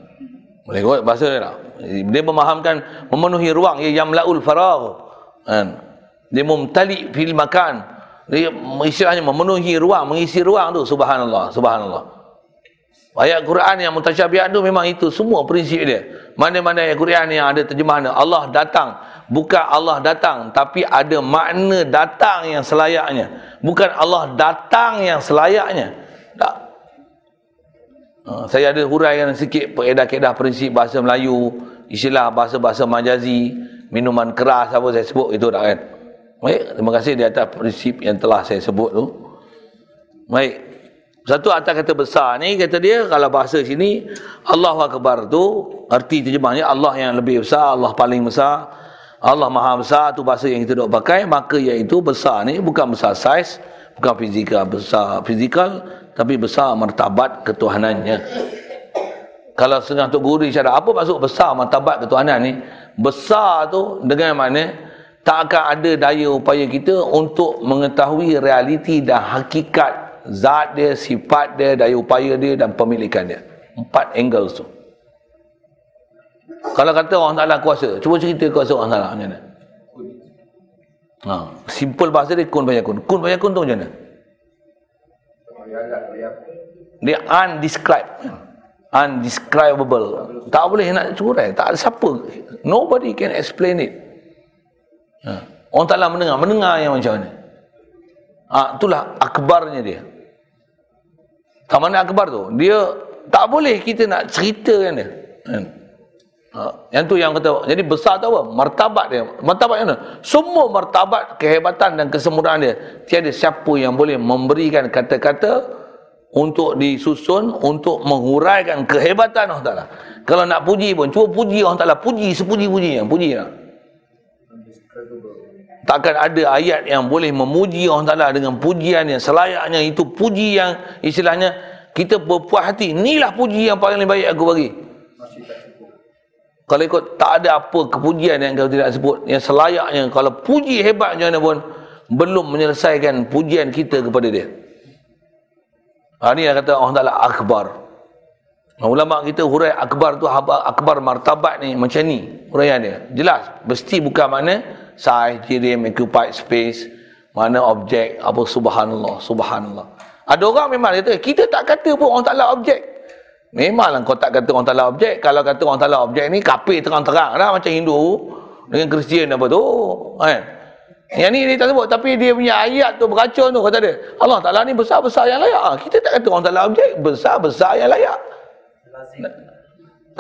Boleh kot bahasa dia tak? Dia memahamkan memenuhi ruang. Ia yamla'ul faragh. Kan? Dia mumtali fil makan. Dia istilahnya memenuhi ruang, mengisi ruang tu. Subhanallah, subhanallah. Ayat Quran yang mutasyabihat tu memang itu semua prinsip dia. Mana-mana ayat Quran yang ada terjemahan. Allah datang. Bukan Allah datang. Tapi ada makna datang yang selayaknya. Bukan Allah datang yang selayaknya. Tak. Ha, saya ada huraikan sikit peredah-kedah prinsip bahasa Melayu. Istilah bahasa-bahasa majazi. Minuman keras apa saya sebut itu tak kan. Baik. Terima kasih di atas prinsip yang telah saya sebut tu. Baik. Satu atas kata besar ni kata dia kalau bahasa sini Allahu akbar tu arti terjemahnya Allah yang lebih besar, Allah paling besar. Allah Maha Besar tu bahasa yang kita dok pakai maka iaitu besar ni bukan besar saiz, bukan fizikal besar fizikal tapi besar martabat ketuhanannya. Kalau setengah Tok Guru cara apa maksud besar martabat ketuhanan ni? Besar tu dengan mana tak akan ada daya upaya kita untuk mengetahui realiti dan hakikat zat dia, sifat dia, daya upaya dia dan pemilikan dia. Empat angles tu. Kalau kata orang Ta'ala kuasa, cuba cerita kuasa orang Ta'ala macam mana? Ha, simple bahasa dia kun bayakun. Kun bayakun tu macam mana? Dia undescribed. Undescribable. Tak boleh nak curai. Tak ada siapa. Nobody can explain it. Ha. Orang Ta'ala mendengar. Mendengar yang macam mana? Ha, itulah akbarnya dia. Tak mana akbar tu? Dia tak boleh kita nak ceritakan dia. Kan? Ha, yang tu yang kata, jadi besar tu apa? Martabat dia. Martabat mana? Semua martabat, kehebatan dan kesempurnaan dia. Tiada siapa yang boleh memberikan kata-kata untuk disusun, untuk menghuraikan kehebatan Allah Ta'ala. Kalau nak puji pun, cuba puji Allah Ta'ala. Puji sepuji-puji yang puji lah. Takkan ada ayat yang boleh memuji Allah Ta'ala dengan pujian yang selayaknya. Itu puji yang istilahnya kita berpuas hati. Inilah puji yang paling baik aku bagi. Kalau ikut tak ada apa kepujian yang kau tidak sebut. Yang selayaknya. Kalau puji hebat macam mana pun. Belum menyelesaikan pujian kita kepada dia. Ha, ini yang kata Allah Ta'ala akbar. Ulama kita hurai akbar tu akbar martabat ni macam ni huraian dia. Jelas. Mesti bukan mana size, jirim, occupied space, mana objek, apa subhanallah, subhanallah. Ada orang memang kata, kita tak kata pun orang taklah objek. Memanglah kau tak kata orang taklah objek. Kalau kata orang taklah objek ni, kapir terang-terang lah macam Hindu dengan Kristian apa tu. Kan? Yang ni dia tak sebut. Tapi dia punya ayat tu beracun tu kata dia. Allah Ta'ala ni besar-besar yang layak. Ah, kita tak kata orang taklah objek. Besar-besar yang layak.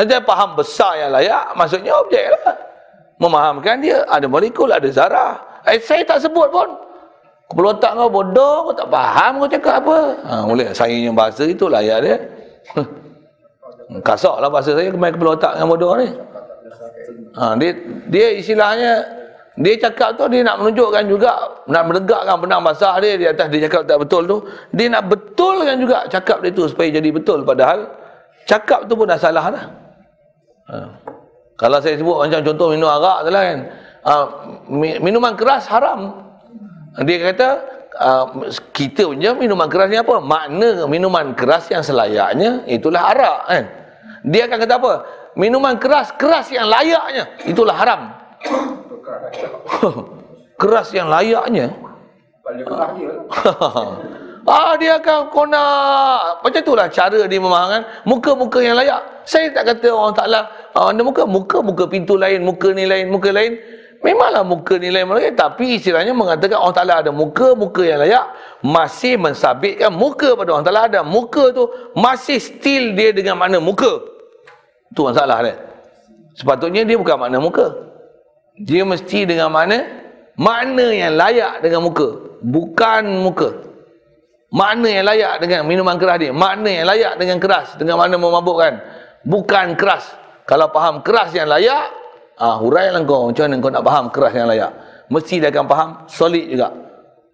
Dia faham besar yang layak, maksudnya objek lah memahamkan dia. Ada molekul ada zarah. Eh, saya tak sebut pun. Kepala otak kau bodoh kau tak faham kau cakap apa. Ha, boleh. Saya yang bahasa itu layak dia. [LAUGHS] Kasar lah bahasa saya kemain kepala otak yang bodoh ni. Ha, dia, dia istilahnya dia cakap tu dia nak menunjukkan juga nak menegakkan benang basah dia di atas dia cakap tak betul tu. Dia nak betulkan juga cakap dia tu supaya jadi betul. Padahal cakap tu pun dah salah dah. Ha. Kalau saya sebut macam contoh minum arak tu lah kan. Uh, minuman keras haram. Dia kata uh, kita punya minuman keras ni apa? Makna minuman keras yang selayaknya itulah arak kan. Dia akan kata apa? Minuman keras keras yang layaknya itulah haram. [LAUGHS] keras yang layaknya. [LAUGHS] Ah dia akan kona macam itulah cara dia memahamkan muka-muka yang layak. Saya tak kata orang taklah ah, anda muka muka muka pintu lain, muka ni lain, muka lain. Memanglah muka nilai layak tapi istilahnya mengatakan Allah Taala ada muka, muka yang layak masih mensabitkan muka pada Allah Taala ada. Muka tu masih still dia dengan makna muka. Tu masalah dia. Sepatutnya dia bukan makna muka. Dia mesti dengan makna makna yang layak dengan muka, bukan muka. Makna yang layak dengan minuman keras dia, makna yang layak dengan keras, dengan makna memabukkan. Bukan keras. Kalau faham keras yang layak, ah hurailah kau macam mana kau nak faham keras yang layak. Mesti dia akan faham solid juga.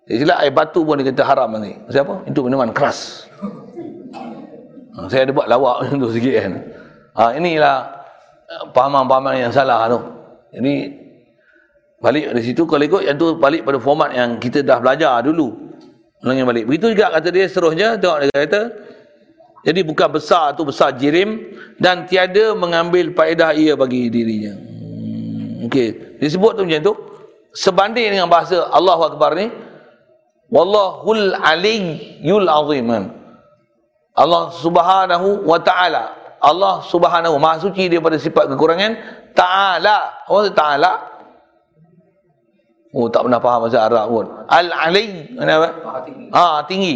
Istilah air batu pun dia kata haram nanti. Siapa? Itu minuman keras. Ha, saya ada buat lawak [LAUGHS] macam tu sikit kan. Ha, inilah eh, pahaman-pahaman yang salah tu. Jadi balik dari situ kalau ikut yang tu balik pada format yang kita dah belajar dulu. Ulangi balik. Begitu juga kata dia seterusnya tengok dia kata jadi bukan besar tu besar jirim dan tiada mengambil faedah ia bagi dirinya. Hmm, Okey, disebut tu macam tu sebanding dengan bahasa Allahu Akbar ni Wallahul Aliyyul Azim. Allah Subhanahu wa taala. Allah Subhanahu Maha suci daripada sifat kekurangan. Taala. Oh, taala? Oh tak pernah faham bahasa Arab pun. Al-Ali. Mana apa? Maha tinggi. Ah, tinggi.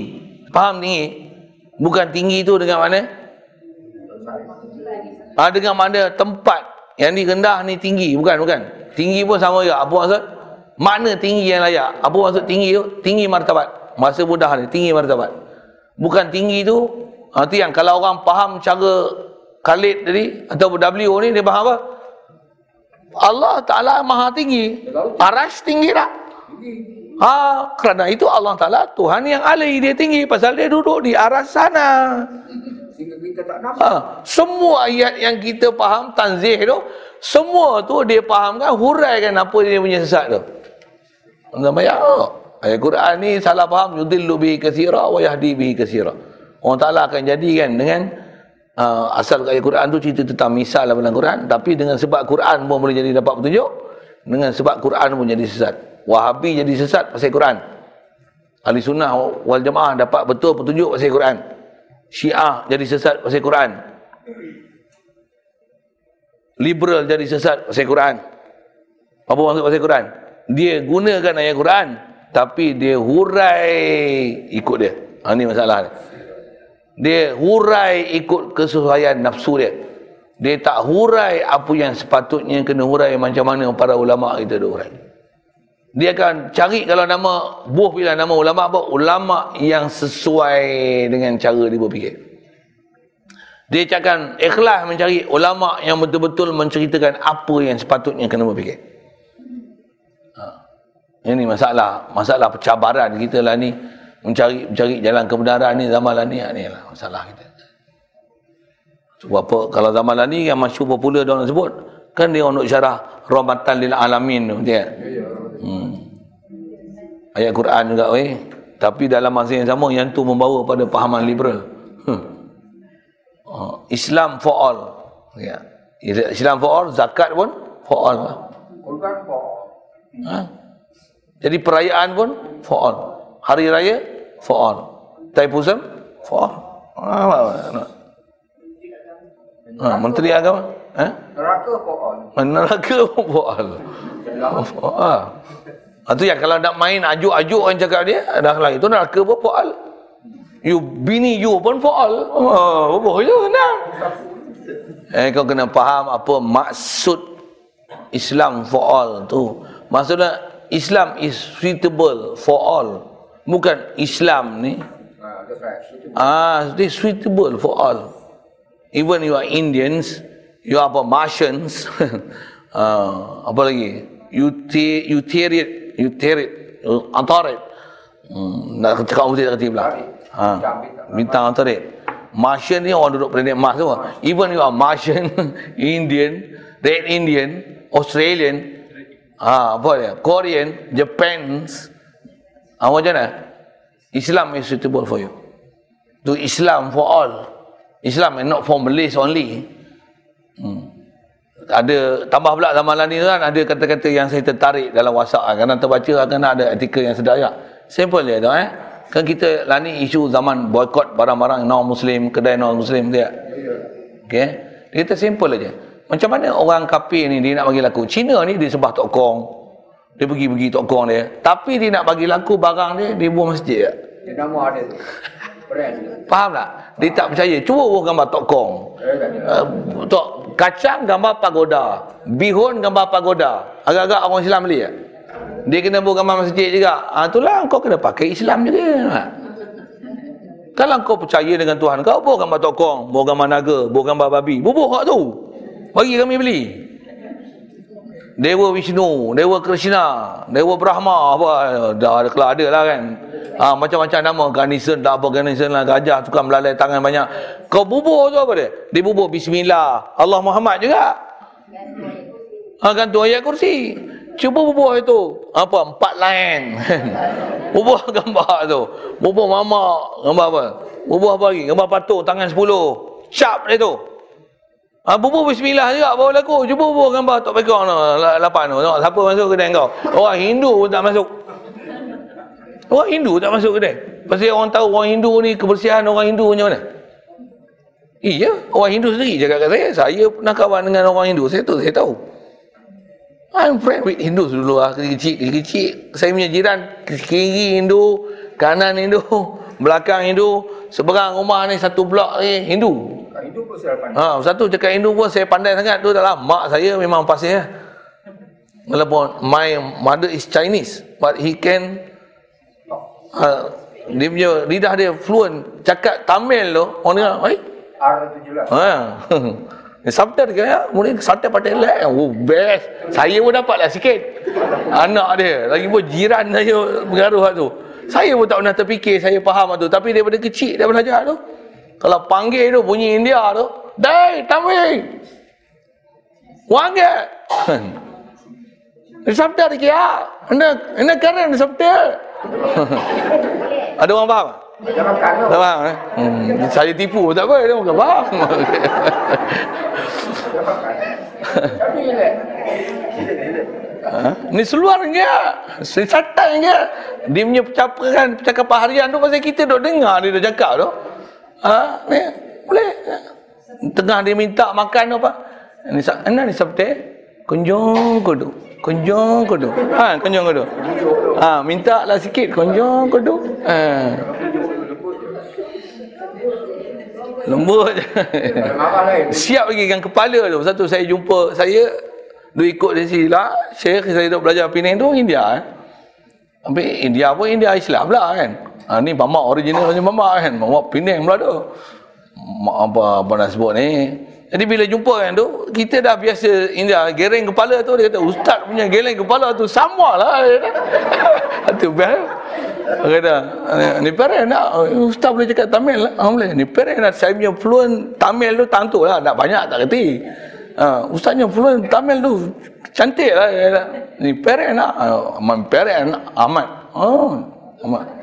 Faham tinggi? Bukan tinggi tu dengan mana? Ah, dengan mana tempat. Yang ni rendah ni tinggi. Bukan, bukan. Tinggi pun sama juga. Apa maksud? Mana tinggi yang layak? Apa maksud tinggi tu? Tinggi martabat. Masa mudah ni, tinggi martabat. Bukan tinggi tu, nanti yang kalau orang faham cara Khalid tadi, atau W ni, dia faham apa? Allah Ta'ala maha tinggi. Arash tinggi tak? Ha, kerana itu Allah Ta'ala Tuhan yang alih dia tinggi pasal dia duduk di arah sana. Ha, semua ayat yang kita faham tanzih tu, semua tu dia fahamkan, huraikan apa dia punya sesat tu. Anda bayar. Ayat Quran ni salah faham, yudillu bihi kathira wa yahdi bihi kathira. Allah Ta'ala akan jadikan dengan uh, asal ayat Quran tu cerita tentang misal dalam Quran, tapi dengan sebab Quran pun boleh jadi dapat petunjuk, dengan sebab Quran pun jadi sesat. Wahabi jadi sesat pasal Quran. Ahli sunnah wal jamaah dapat betul petunjuk pasal Quran. Syiah jadi sesat pasal Quran. Liberal jadi sesat pasal Quran. Apa maksud pasal Quran? Dia gunakan ayat Quran tapi dia hurai ikut dia. Ha ni masalah dia. Dia hurai ikut kesesuaian nafsu dia. Dia tak hurai apa yang sepatutnya kena hurai macam mana para ulama kita dah hurai. Dia akan cari kalau nama buah bila nama ulama apa? Ulama yang sesuai dengan cara dia berfikir. Dia akan ikhlas mencari ulama yang betul-betul menceritakan apa yang sepatutnya kena berfikir. Ha. Ini masalah, masalah pencabaran kita lah ni mencari mencari jalan kebenaran ni zaman lah ni, ni lah masalah kita. Sebab apa kalau zaman lah ni yang masyhur popular dia orang sebut kan dia untuk syarah rahmatan lil alamin tu dia. Hmm. Ayat Quran juga weh. Tapi dalam masa yang sama yang tu membawa pada pahaman liberal. Hmm. Uh, Islam for all. Ya. Islam for all, zakat pun for all. lah. Ha? Jadi perayaan pun for all. Hari raya for all. Taipusam for all. Ha, ha, Menteri Agama. Ha? Neraka. Neraka [LAUGHS] for all. For all. Ha, tu yang kalau nak main ajuk-ajuk orang cakap dia, dah lah itu neraka pun for all. You bini you pun for all. Oh, apa je senang. Eh kau kena faham apa maksud Islam for all tu. Maksudnya Islam is suitable for all. Bukan Islam ni. Ah, is suitable for all. Even you are Indians, you are Martians, uh, [LAUGHS] apa lagi? You te, you tear it, you tear it, it. Hmm, nak cakap mesti tak kerti pula. Ha, bintang antar it. Martian ni orang duduk planet Mars semua. Even you are Martian, [LAUGHS] Indian, Red Indian, Australian, ah apa dia? Korean, Japanese. Ah macam mana? Islam is suitable for you. To Islam for all. Islam and not for Malays only. Hmm. Ada tambah pula zaman ni kan ada kata-kata yang saya tertarik dalam WhatsApp kan. Kerana terbaca akan ada artikel yang sedap ya. Simple je tu eh. Kan kita lah ni isu zaman boykot barang-barang non muslim, kedai non muslim dia. Okey. Dia kata simple aja. Macam mana orang kafir ni dia nak bagi laku? Cina ni dia sembah tok kong. Dia pergi-pergi tokong dia. Tapi dia nak bagi laku barang dia, dia buang masjid. Dia nama ada tu. Faham tak? Dia tak percaya. Cuba buang gambar tokong. Eh, tak ada. Uh, tok, kacang gambar pagoda. Bihun gambar pagoda. Agak-agak orang Islam beli tak? Dia kena buang gambar masjid juga. Ah itulah kau kena pakai Islam juga. Ha? Kalau kau percaya dengan Tuhan, kau buang gambar tokong, buang gambar naga, buang gambar babi. Bubuh kat tu. Bagi kami beli. Dewa Vishnu, Dewa Krishna, Dewa Brahma apa dah ada kelah ada lah kan. Ha, macam-macam nama Ganesan tak apa Ganesan lah gajah tukang melalai tangan banyak. Kau bubur tu apa dia? Dia bubur bismillah. Allah Muhammad juga. Ha, tu ayat kursi. Cuba bubur itu. Apa? Empat lain. [LAUGHS] bubur [LAUGHS] gambar tu. Bubur mama. Gambar apa? Bubur apa lagi? Gambar patung tangan sepuluh. Sharp dia tu. Ha, bubur bismillah juga bawa laku. Cuba bubur gambar Tok tu. la- Lapan tu. Tengok siapa masuk kedai kau. Orang Hindu pun tak masuk. Orang Hindu tak masuk kedai. Pasal orang tahu orang Hindu ni kebersihan orang Hindu macam mana. Iya, orang Hindu sendiri cakap kat saya. Saya pernah kawan dengan orang Hindu. Saya tu, saya tahu. I'm friend with Hindus dulu lah. Kecil, kecil. Saya punya jiran, kiri Hindu, kanan Hindu, [LAUGHS] belakang Hindu. Seberang rumah ni, satu blok ni, Hindu. Kat Hindu pun saya pandai. Ha, satu cakap Hindu pun saya pandai sangat tu adalah mak saya memang pasir lah. Walaupun my mother is Chinese but he can uh, dia punya lidah dia fluent cakap Tamil tu orang dengar eh R17. ha [LAUGHS] Sabda dia kaya, mungkin sate patel lah. Oh, best. Saya pun dapat lah sikit. Anak dia. Lagi pun jiran saya pengaruh tu. Saya pun tak pernah terfikir saya faham tu. Tapi daripada kecil dia belajar tu. Kalau panggil tu bunyi India tu. Dai, Tamil. Wange. [LAUGHS] Dia sabda dia kaya. Anda, anda karen dia sabda. [LAUGHS] Ada orang faham? Tak faham eh? Hmm, saya tipu tak apa, dia bukan faham. [LAUGHS] Ha? Ni seluar je. Si satai je. Dia punya percakapan, percakapan harian tu pasal kita duk dengar dia dah cakap tu. Ha? Ni, boleh. Tengah dia minta makan apa? Ni sa- anda ni sabte? Kunjung kudu. Kunjung kudu. Ha, kunjung kudu. Ha, minta lah sikit kunjung kudu. Ha. Lembut. [LAUGHS] Siap lagi dengan kepala tu. Satu saya jumpa saya duk ikut sini lah. Syekh saya duk belajar Penang tu India eh. Habis India pun India Islam lah kan. Ha, ni mamak original macam mamak kan. Mamak Penang pula tu. Mak apa apa nak sebut ni. Jadi bila jumpa kan tu, kita dah biasa India gereng kepala tu dia kata ustaz punya gereng kepala tu sama lah. [LAUGHS] Dia kata. tu best. Kata, ni pere nak ustaz boleh cakap Tamil lah. Ah, boleh. Ni pere nak saya punya fluent Tamil tu tentu lah. Tak banyak tak kerti. Ha, ustaznya fluent Tamil tu cantik lah. Ni pere nak. Ah, Aman pere nak. Ahmad. Oh, Ahmad.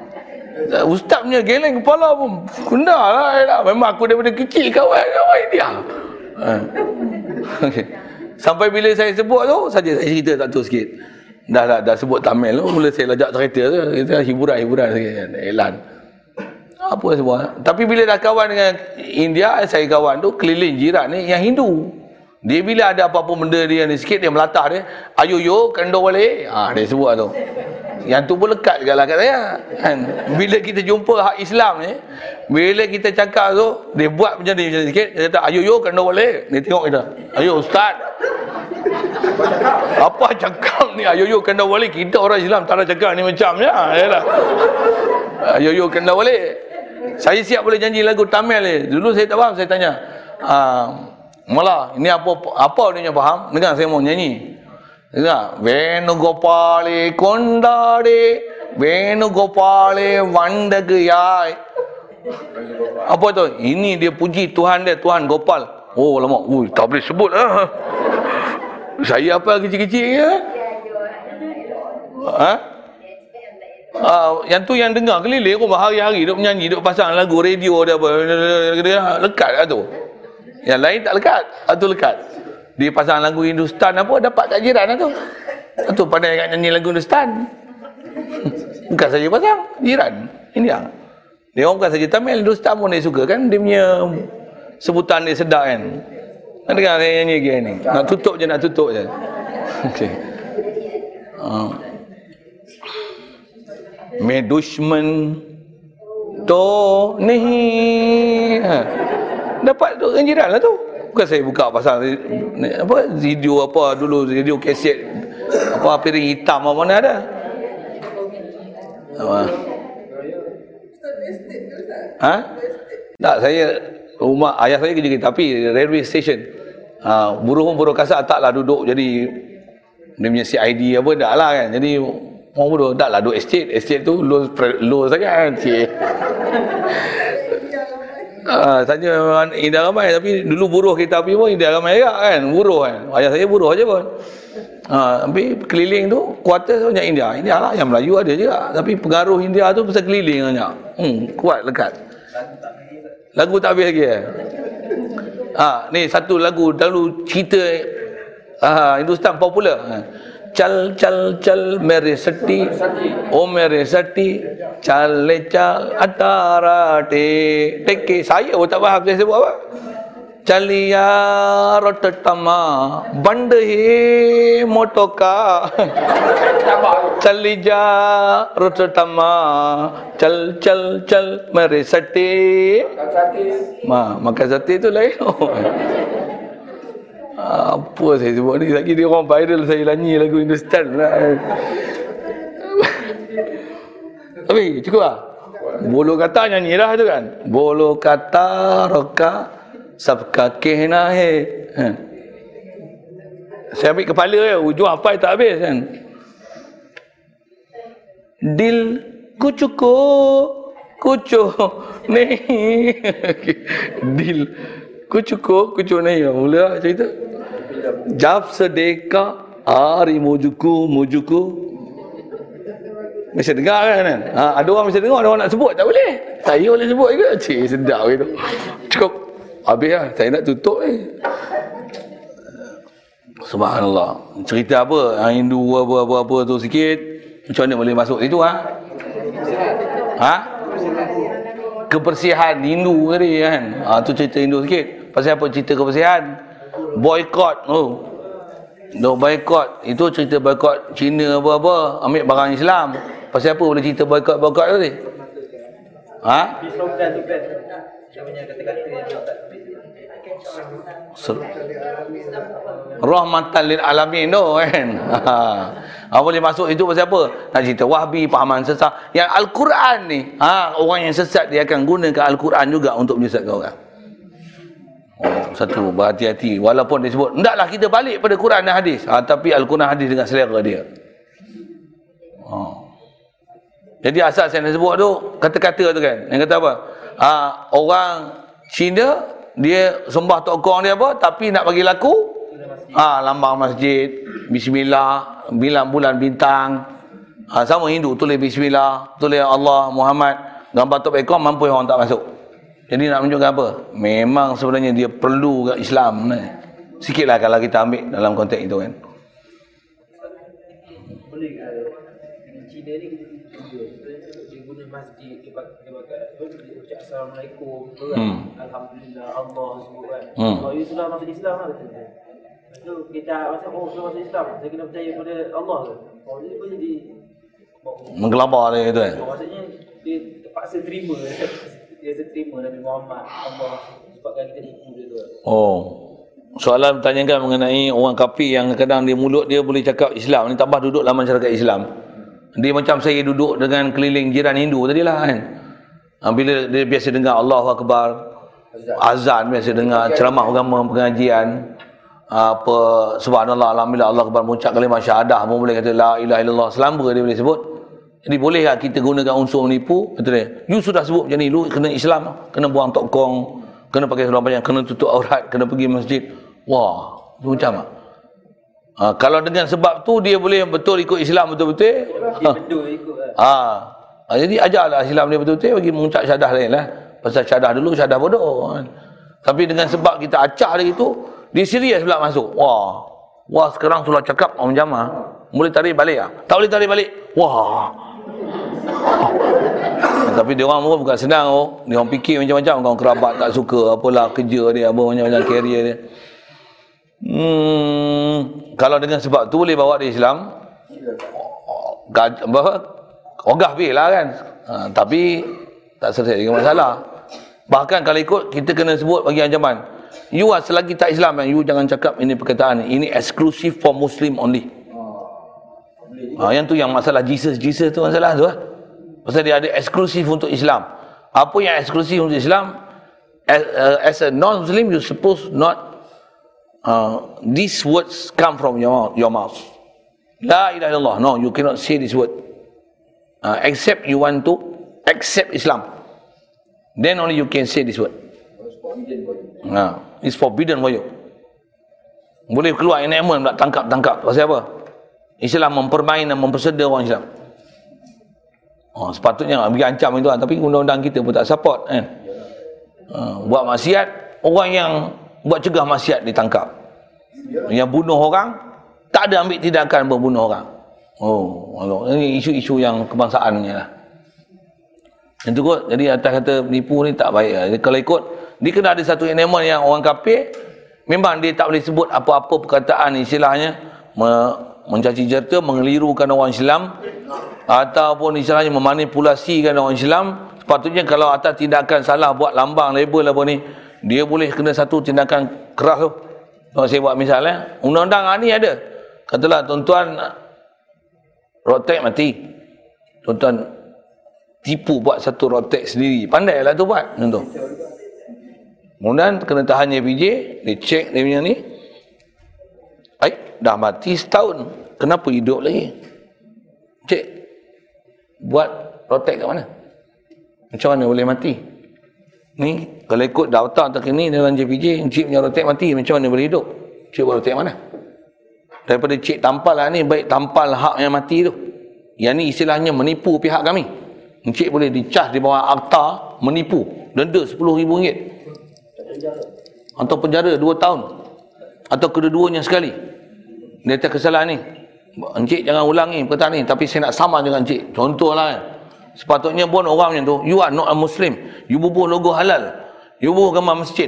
Ustaz punya geleng kepala pun kena lah. kata. Memang aku daripada kecil kawan-kawan dia. Ha. Sampai bila saya sebut tu, saja saya cerita tak tu sikit. Dah, dah, dah sebut Tamil tu, mula saya lajak cerita tu. Kita hiburan-hiburan sikit. Elan. Apa semua. Tapi bila dah kawan dengan India, saya kawan tu, keliling jiran ni yang Hindu. Dia bila ada apa-apa benda dia ni sikit, dia melatah dia. Ayo yo, kendo balik. Ha, dia sebut tu. Yang tu pun lekat juga lah kat saya. Kan? Bila kita jumpa hak Islam ni, bila kita cakap tu, dia buat macam ni macam ni sikit, dia kata, ayo yo, kendo balik. Dia tengok kita. Ayo Ustaz. Apa cakap ni? Ayo yo, kendo balik. Kita orang Islam tak ada cakap ni macam ya. Yalah. Ayo yo, kendo balik. Saya siap boleh janji lagu Tamil ni. Dulu saya tak faham, saya tanya. Ah, Mula, ini apa apa dia faham? Dengar saya mau nyanyi. Dengar. Venugopale kondade Venugopale vandagayai. Apa tu? Ini dia puji Tuhan dia, Tuhan Gopal. Oh lama. Ui, tak boleh sebut lah. Saya apa kecil-kecil ya? Ha? Ah, yang tu yang dengar keliling rumah hari-hari duk menyanyi, duk pasang lagu radio dia apa. Lekat lah tu. Yang lain tak lekat. Satu lekat. Dia pasang lagu Hindustan apa dapat kat jiran lah tu. Satu pandai kat nyanyi lagu Hindustan. [LAUGHS] Bukan saja pasang, jiran. India. Dia orang bukan saja Tamil, Hindustan pun dia suka kan. Dia punya sebutan dia sedap kan. Nak dengar saya nyanyi lagi ni. Nak tutup je, nak tutup je. [LAUGHS] Okey. Uh, मैं दुश्मन तो नहीं ha. dapat tu dengan jiran lah tu. Bukan saya buka pasal apa video apa dulu video kaset apa piring hitam apa mana ada. Apa? Ha? Tak saya rumah ayah saya kerja kereta api railway station. Ha, buruh pun buruh kasar taklah duduk. Jadi dia punya CID apa tak lah kan. Jadi orang bodoh tak lah duduk estate. Estate tu low, low sangat kan Ah, tanya Indah ramai tapi dulu buruh kereta api pun Indah ramai juga kan buruh kan. Ayah saya buruh aja pun. Ha, tapi keliling tu kuartus banyak India India lah yang Melayu ada juga. Tapi pengaruh India tu pasal keliling banyak. Hmm, kuat lekat. Lagu tak habis lagi eh? Ha, ni satu lagu lalu cerita ah, Hindustan popular ha. चल चल चल मेरे सट्टी ओ मेरे सट्टी चल ले चल अटारा टे। टेके साई वो तब आप जैसे बोला चलिया रोटमा बंड ही मोटो का। चली जा रोटमा चल चल चल मेरे सट्टी। अच्छा, माँ मका सट्टी तो ले। apa saya sebut ni? Lagi dia orang viral saya lanyi lagu Hindustan lah. Tapi cukup lah. Bolo kata nyanyi lah tu kan. Bolo kata roka sabka kehna he. Ha. Saya ambil kepala ya ujung apa tak habis kan. Dil ku cukup kucuk [LAUGHS] ni. Dil. कुछ को कुछ नहीं बोला cerita जब से देखा आरी मुझको मुझको Mesti dengar kan, kan? Ha, ada orang mesti dengar, ada orang nak sebut tak boleh. Saya boleh sebut juga. Cik, sedap gitu. Cukup. Habis lah. Saya nak tutup ni. Subhanallah. Cerita apa? Yang Hindu apa-apa tu sikit. Macam mana boleh masuk situ ha? Ha? Kebersihan Hindu tadi kan. Ha, tu cerita Hindu sikit. Pasal apa cerita kebersihan? Boycott. Oh. Dok boycott. Itu cerita boycott Cina apa-apa. Ambil barang Islam. Pasal apa boleh cerita? Ha? Slogan tu tak Ser- Rahmatan lil alamin tu kan. Ha. ha. boleh masuk itu pasal apa? Nak cerita wahbi, pahaman sesat. Yang Al-Quran ni, ha, orang yang sesat dia akan gunakan Al-Quran juga untuk menyesatkan orang. Oh, satu, berhati-hati. Walaupun dia sebut, hendaklah kita balik pada Quran dan hadis. Ha, tapi Al-Quran hadis dengan selera dia. Oh. Jadi asal saya nak sebut tu, kata-kata tu kan. Yang kata apa? Ha, orang Cina, dia sembah tokong dia apa, tapi nak bagi laku, ha, lambang masjid, bismillah, bilang bulan bintang. Ha, sama Hindu, tulis bismillah, tulis Allah, Muhammad. Gambar tok ekor, mampu orang tak masuk. Jadi nak menunjukkan apa? Memang sebenarnya dia perlu kat Islam ni. Sikitlah kalau kita ambil dalam konteks itu kan. boleh ke Cina ni dia guna masjid dia pakai assalamualaikum tu kan Hmm. alhamdulillah Allah kan Hmm. kalau you sudah masuk Islam lah kata dia Lepas tu kita masuk oh sudah masuk Islam saya kena percaya pada Allah ke oh jadi boleh di Menggelabar dia gitu kan. oh, maksudnya dia terpaksa terima [LAUGHS] dia terima Nabi Muhammad Allah sebabkan dia tu. Oh. Soalan bertanyakan mengenai orang kafir yang kadang dia mulut dia boleh cakap Islam ni tambah duduk dalam masyarakat Islam. Dia macam saya duduk dengan keliling jiran Hindu tadi lah kan. Ha, Bila dia biasa dengar Allahu Akbar, azan biasa dengar ceramah agama pengajian apa subhanallah alhamdulillah Allah akbar mengucap kalimah syahadah pun boleh kata la ilaha illallah selamba dia boleh sebut jadi boleh tak kita gunakan unsur menipu kata dia you sudah sebut macam ni lu kena Islam kena buang tokong kena pakai seluar panjang kena tutup aurat kena pergi masjid wah tu macam tak ha, kalau dengan sebab tu dia boleh betul ikut Islam betul-betul dia bedul ikut kan Ha. ha. Jadi ajarlah Islam dia betul-betul bagi mengucap syahadah lain lah. Pasal syahadah dulu syahadah bodoh. Kan. Tapi dengan sebab kita acah dia itu, dia serius pula masuk. Wah. Wah sekarang sudah cakap Om Jama. Boleh tarik balik ah? Tak boleh tarik balik. Wah. [LAUGHS] Tapi dia orang pun bukan senang oh. Dia orang fikir macam-macam. Kawan kerabat tak suka apalah kerja dia apa macam-macam career dia. Hmm, kalau dengan sebab tu boleh bawa dia Islam, gaj, apa, ogah bil lah kan? Ha, tapi tak selesai dengan masalah. Bahkan kalau ikut kita kena sebut bagi ancaman. You are selagi tak Islam kan you jangan cakap ini perkataan. Ni. ini eksklusif for Muslim only. Ha, yang tu yang masalah Jesus Jesus tu masalah tu lah pasal dia ada eksklusif untuk Islam apa yang eksklusif untuk Islam as, uh, as a non-Muslim you suppose not uh, these words come from your mouth, your mouth La ilaha illallah. No, you cannot say this word. Uh, except you want to accept Islam. Then only you can say this word. Nah, it's forbidden for you. Boleh keluar enactment pula tangkap-tangkap. Pasal apa? Islam mempermain dan mempersedia orang Islam. Oh, sepatutnya bagi ancam itu lah. Tapi undang-undang kita pun tak support. Kan? Uh, buat maksiat, orang yang buat cegah maksiat ditangkap. Yang bunuh orang, tak ada ambil tindakan membunuh orang. Oh. Ini isu-isu yang kebangsaan ni lah. Itu kot, jadi atas kata penipu ni tak baik lah. Kalau ikut, dia kena ada satu element yang orang kafir, memang dia tak boleh sebut apa-apa perkataan istilahnya, mencaci jerta, mengelirukan orang Islam, ataupun istilahnya memanipulasikan orang Islam, sepatutnya kalau atas tindakan salah buat lambang, label apa ni, dia boleh kena satu tindakan keras tu. Kalau saya buat misalnya, undang-undang ni ada, Katalah tuan-tuan rotek mati. Tuan-tuan tipu buat satu rotek sendiri. Pandailah tu buat. Contoh. Kemudian kena tahan JPJ, dia cek dia punya ni. Dah mati setahun. Kenapa hidup lagi? Cek. Buat rotek kat mana? Macam mana boleh mati? Ni, kalau ikut daftar terkini dalam JPJ, cik punya rotek mati, macam mana boleh hidup? Cik buat rotek mana? daripada cik tampal lah ni baik tampal hak yang mati tu yang ni istilahnya menipu pihak kami encik boleh dicas di bawah akta menipu denda RM10,000 atau penjara 2 tahun atau kedua-duanya sekali dia atas kesalahan ni encik jangan ulangi perkataan ni tapi saya nak sama dengan encik contohlah kan sepatutnya pun orang macam tu you are not a muslim you bubuh logo halal you bubuh gambar masjid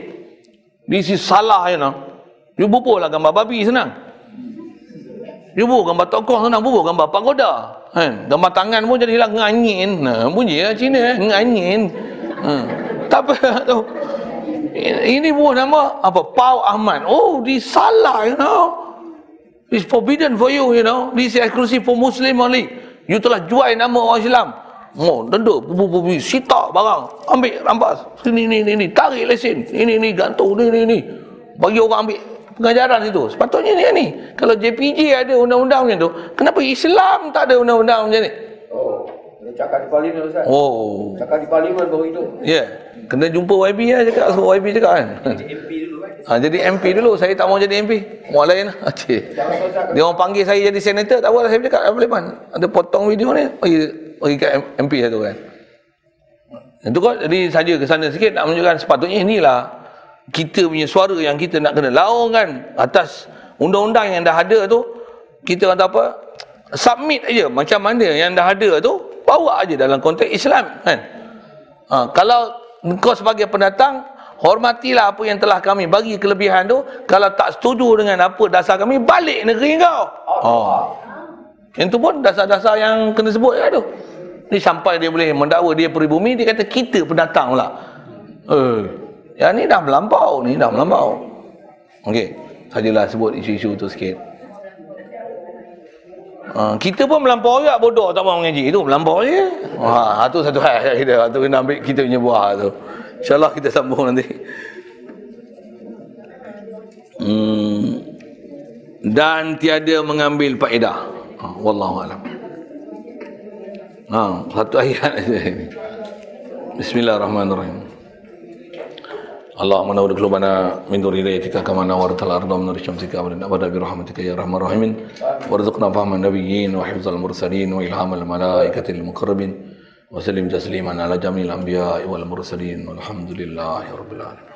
this is salah you know you bubuh lah gambar babi senang dia bubuh gambar tokoh sana, bubuh gambar pagoda. Kan? Gambar tangan pun jadi hilang nganyin. Nah, bunyi lah Cina, eh? nganyin. Hmm. Tak apa [LAUGHS] tu. Ini buah nama apa? Pau Ahmad. Oh, di salah, you know. It's forbidden for you, you know. This is exclusive for Muslim only. You telah jual nama orang Islam. Oh, denda, bubu bubu, sita barang. Ambil, rampas. Sini, ni, ni, ni. Tarik lesen. Ini, ni, gantung, ni, ni, ni. Bagi orang ambil pengajaran itu. Sepatutnya ni ni. Kalau JPJ ada undang-undang macam tu, kenapa Islam tak ada undang-undang macam ni? Oh, kena cakap di parlimen Ustaz. Oh. Cakap di parlimen baru itu. Ya. Yeah. Kena jumpa YB lah cakap. Suruh YB cakap kan. Jadi MP dulu kan. Ha, jadi MP dulu. Saya tak mau jadi MP. Mau lain lah. [LAUGHS] Cik. Dia orang panggil saya jadi senator. Tak apalah saya cakap. Apa lepas. Ada potong video ni. Pergi, pergi ke MP satu kan. Itu kok jadi saja ke sana sikit nak menunjukkan sepatutnya inilah kita punya suara yang kita nak kena laungkan atas undang-undang yang dah ada tu kita kata apa submit aja macam mana yang dah ada tu bawa aja dalam konteks Islam kan ha, kalau kau sebagai pendatang hormatilah apa yang telah kami bagi kelebihan tu kalau tak setuju dengan apa dasar kami balik negeri kau oh. yang tu pun dasar-dasar yang kena sebut ya tu ni sampai dia boleh mendakwa dia peribumi dia kata kita pendatang pula eh Ya ni dah melampau ni dah melampau. Okey, sajalah sebut isu-isu tu sikit. Uh, kita pun melampau juga bodoh tak mau mengaji itu melampau je. Ha, tu satu hal [LAUGHS] kita. Tu kena ambil kita punya buah tu. Insya-Allah kita sambung nanti. Hmm. Dan tiada mengambil faedah. Ha, wallahu alam. Ha, satu ayat Bismillahirrahmanirrahim. اللهم نور قلوبنا من نور هدايتك كما نورت الأرض من نور شمسك ابدا برحمتك يا ارحم الراحمين وارزقنا فهم النبيين وحفظ المرسلين والهام الملائكه المقربين وسلم تسليما على جميع الانبياء والمرسلين والحمد لله رب العالمين